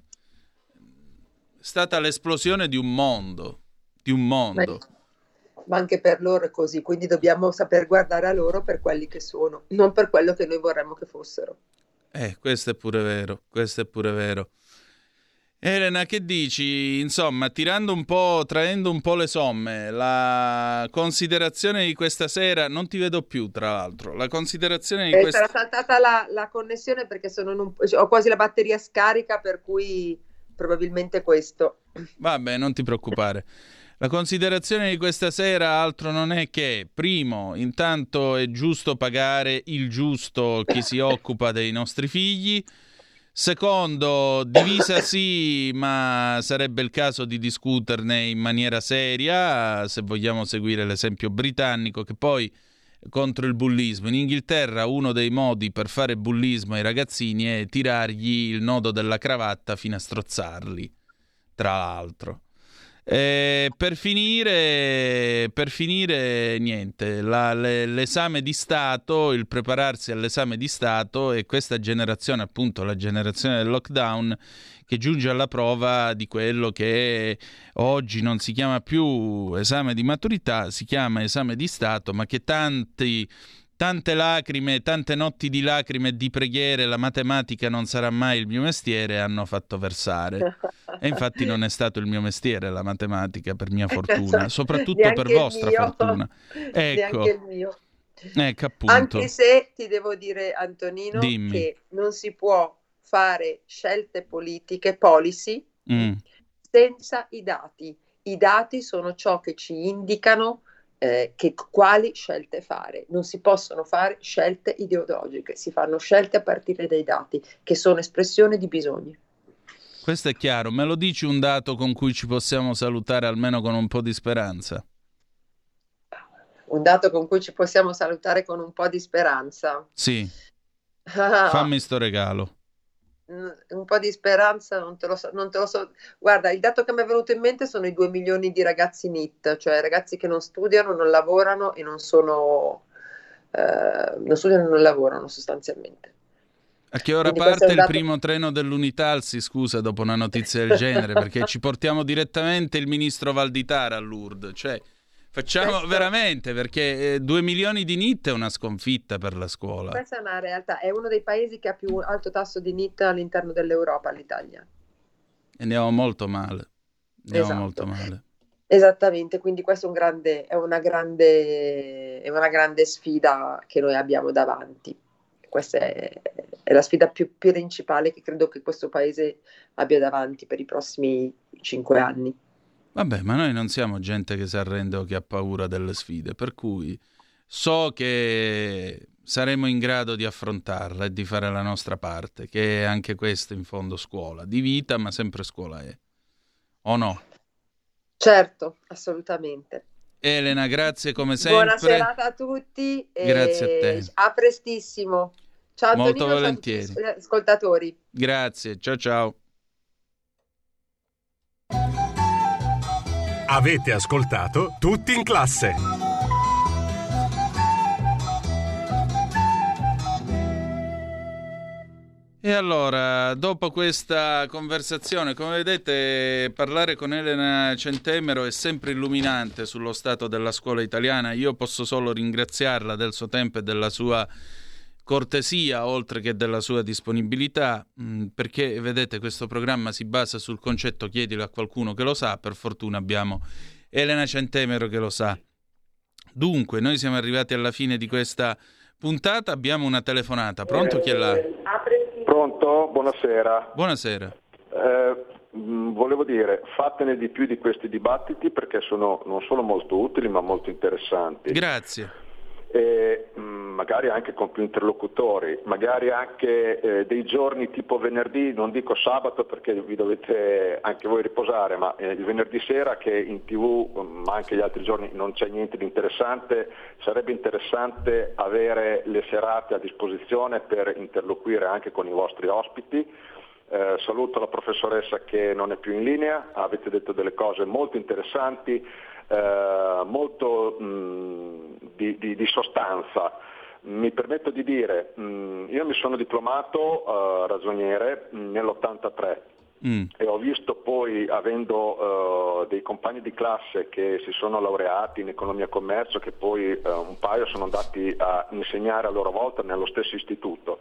A: stata l'esplosione di un mondo, di un mondo.
K: Ma anche per loro è così, quindi dobbiamo saper guardare a loro per quelli che sono, non per quello che noi vorremmo che fossero.
A: Eh, questo è pure vero, questo è pure vero. Elena, che dici? Insomma, tirando un po', traendo un po' le somme, la considerazione di questa sera, non ti vedo più tra l'altro, la considerazione di
K: Eh,
A: questa...
K: sarà saltata la, la connessione perché un- ho quasi la batteria scarica, per cui probabilmente questo.
A: Vabbè, non ti preoccupare. La considerazione di questa sera altro non è che, primo, intanto è giusto pagare il giusto chi si occupa dei nostri figli. Secondo, divisa sì, ma sarebbe il caso di discuterne in maniera seria, se vogliamo seguire l'esempio britannico, che poi contro il bullismo. In Inghilterra uno dei modi per fare bullismo ai ragazzini è tirargli il nodo della cravatta fino a strozzarli, tra l'altro. Eh, per, finire, per finire, niente, la- le- l'esame di Stato, il prepararsi all'esame di Stato e questa generazione, appunto la generazione del lockdown, che giunge alla prova di quello che oggi non si chiama più esame di maturità, si chiama esame di Stato, ma che tanti tante lacrime, tante notti di lacrime e di preghiere, la matematica non sarà mai il mio mestiere, hanno fatto versare. E infatti non è stato il mio mestiere la matematica, per mia fortuna, soprattutto per vostra
K: mio.
A: fortuna. Ecco,
K: il mio.
A: ecco appunto.
K: Anche se ti devo dire, Antonino,
A: Dimmi.
K: che non si può fare scelte politiche, policy,
A: Mm.
K: senza i dati. I dati sono ciò che ci indicano eh, che, quali scelte fare. Non si possono fare scelte ideologiche, si fanno scelte a partire dai dati, che sono espressione di bisogni.
A: Questo è chiaro, me lo dici un dato con cui ci possiamo salutare almeno con un po' di speranza?
K: Un dato con cui ci possiamo salutare con un po' di speranza.
A: Sì,
K: Ah,
A: fammi sto regalo.
K: Un po' di speranza, non te lo so, non te lo so. Guarda, il dato che mi è venuto in mente sono i due milioni di ragazzi NIT, cioè ragazzi che non studiano, non lavorano e non sono, eh, non studiano e non lavorano sostanzialmente.
A: A che ora
K: Quindi
A: parte il
K: dato-
A: primo treno dell'Unitalsi, scusa, dopo una notizia del genere? Perché ci portiamo direttamente il ministro Valditara a Lourdes. Cioè, facciamo
K: Questo-
A: veramente, perché eh, due milioni di NIT è una sconfitta per la scuola.
K: Questa è una realtà, è uno dei paesi che ha più alto tasso di NIT all'interno dell'Europa, l'Italia.
A: E andiamo molto male. Andiamo
K: Esatto.
A: molto male.
K: Esattamente, quindi questa è, un grande, è, una grande, è una grande sfida che noi abbiamo davanti. Questa è, è la sfida più principale che credo che questo paese abbia davanti per i prossimi cinque anni.
A: Vabbè, ma noi non siamo gente che si arrende o che ha paura delle sfide, per cui so che saremo in grado di affrontarla e di fare la nostra parte, che è anche questo in fondo scuola, di vita, ma sempre scuola è. O no?
K: Certo, assolutamente.
A: Elena, grazie come sempre.
K: Buona serata a tutti e
A: Grazie a te.
K: a prestissimo. Ciao
A: Molto
K: Antonino, ciao a tutti
A: volentieri.
K: ascoltatori.
A: Grazie, ciao ciao.
J: Avete ascoltato Tutti in classe.
A: E allora, dopo questa conversazione, come vedete, parlare con Elena Centemero è sempre illuminante sullo stato della scuola italiana. Io posso solo ringraziarla del suo tempo e della sua cortesia, oltre che della sua disponibilità, mh, perché vedete, questo programma si basa sul concetto chiedilo a qualcuno che lo sa. Per fortuna abbiamo Elena Centemero che lo sa. Dunque, noi siamo arrivati alla fine di questa puntata, abbiamo una telefonata. Pronto chi è là?
M: Pronto? Buonasera.
A: Buonasera.
M: Eh, mh, volevo dire, fatene di più di questi dibattiti perché sono non solo molto utili ma molto interessanti.
A: Grazie.
M: E mh, magari anche con più interlocutori, magari anche eh, dei giorni tipo venerdì, non dico sabato perché vi dovete anche voi riposare, ma eh, il venerdì sera che in tv, ma anche gli altri giorni non c'è niente di interessante, sarebbe interessante avere le serate a disposizione per interloquire anche con i vostri ospiti. Eh, saluto la professoressa che non è più in linea, avete detto delle cose molto interessanti, eh, molto mh, di, di, di, sostanza. Mi permetto di dire, mh, io mi sono diplomato uh, ragioniere nell'83 mm. e ho visto poi, avendo uh, dei compagni di classe che si sono laureati in economia e commercio, che poi uh, un paio sono andati a insegnare a loro volta nello stesso istituto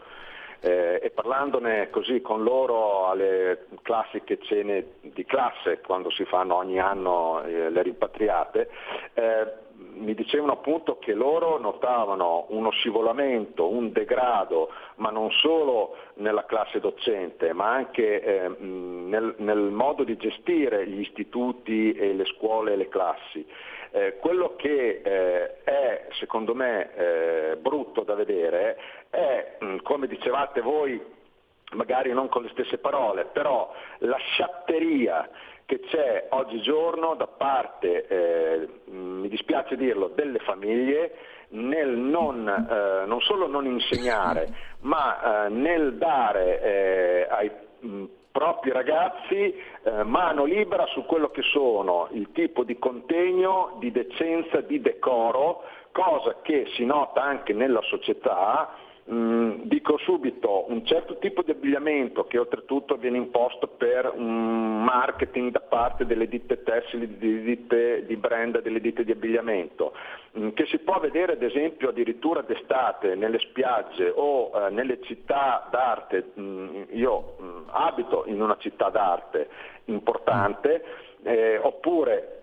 M: eh, e parlandone così con loro alle classiche cene di classe quando si fanno ogni anno eh, le rimpatriate, eh, mi dicevano appunto che loro notavano uno scivolamento, un degrado, ma non solo nella classe docente, ma anche eh, nel, nel, modo di gestire gli istituti e le scuole e le classi. Eh, quello che eh, è secondo me eh, brutto da vedere è, mh, come dicevate voi, magari non con le stesse parole, però la sciatteria che c'è oggigiorno da parte, eh, mi dispiace dirlo, delle famiglie nel non, eh, non solo non insegnare, ma eh, nel dare ai mh, propri ragazzi eh, mano libera su quello che sono il tipo di contegno, di decenza, di decoro, cosa che si nota anche nella società Mm, dico subito, un certo tipo di abbigliamento che oltretutto viene imposto per un marketing da parte delle ditte tessili, di ditte di brand, delle ditte di abbigliamento, mm, che si può vedere ad esempio addirittura d'estate nelle spiagge o eh, nelle città d'arte, mm, io abito in una città d'arte importante, eh, oppure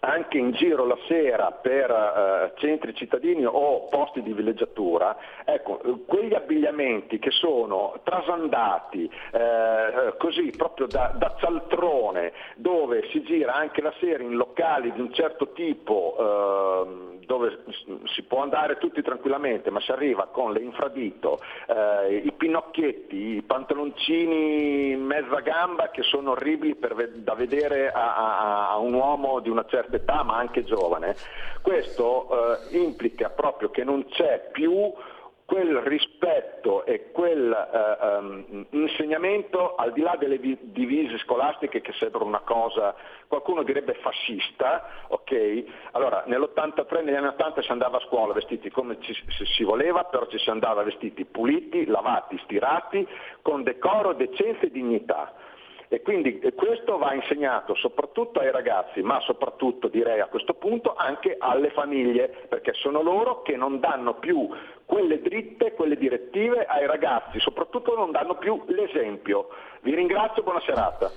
M: anche in giro la sera per eh, centri cittadini o posti di villeggiatura, ecco, quegli abbigliamenti che sono trasandati eh, così proprio da, da, cialtrone, dove si gira anche la sera in locali di un certo tipo, eh, dove si può andare tutti tranquillamente, ma si arriva con le infradito, eh, i pinocchietti, i pantaloncini mezza gamba che sono orribili per, da vedere a, a, a un uomo di una certa età, ma anche giovane, questo eh, implica proprio che non c'è più quel rispetto e quel eh, um, insegnamento al di là delle divise scolastiche che sembrano una cosa, qualcuno direbbe fascista, ok? Allora nell'83, negli anni 80 si andava a scuola vestiti come ci, si voleva, però ci si andava vestiti puliti, lavati, stirati, con decoro, decenza e dignità. E quindi questo va insegnato soprattutto ai ragazzi, ma soprattutto direi a questo punto anche alle famiglie, perché sono loro che non danno più quelle dritte, quelle direttive ai ragazzi, soprattutto non danno più l'esempio. Vi ringrazio, buona serata.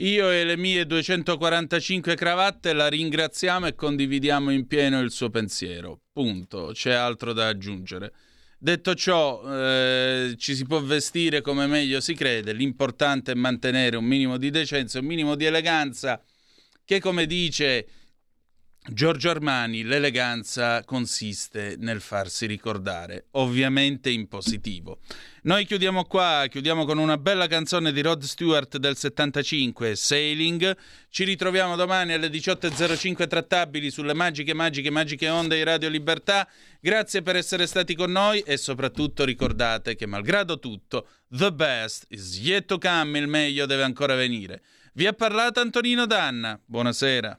A: Io e le mie 245 cravatte la ringraziamo e condividiamo in pieno il suo pensiero. Punto, c'è altro da aggiungere. Detto ciò, eh, ci si può vestire come meglio si crede, l'importante è mantenere un minimo di decenza, un minimo di eleganza, che come dice Giorgio Armani, l'eleganza consiste nel farsi ricordare, ovviamente in positivo. Noi chiudiamo qua, chiudiamo con una bella canzone di Rod Stewart del 75, Sailing. Ci ritroviamo domani alle 18.05 trattabili sulle magiche, magiche, magiche onde di Radio Libertà. Grazie per essere stati con noi e soprattutto ricordate che malgrado tutto, the best is yet to come, il meglio deve ancora venire. Vi ha parlato Antonino Danna. Buonasera.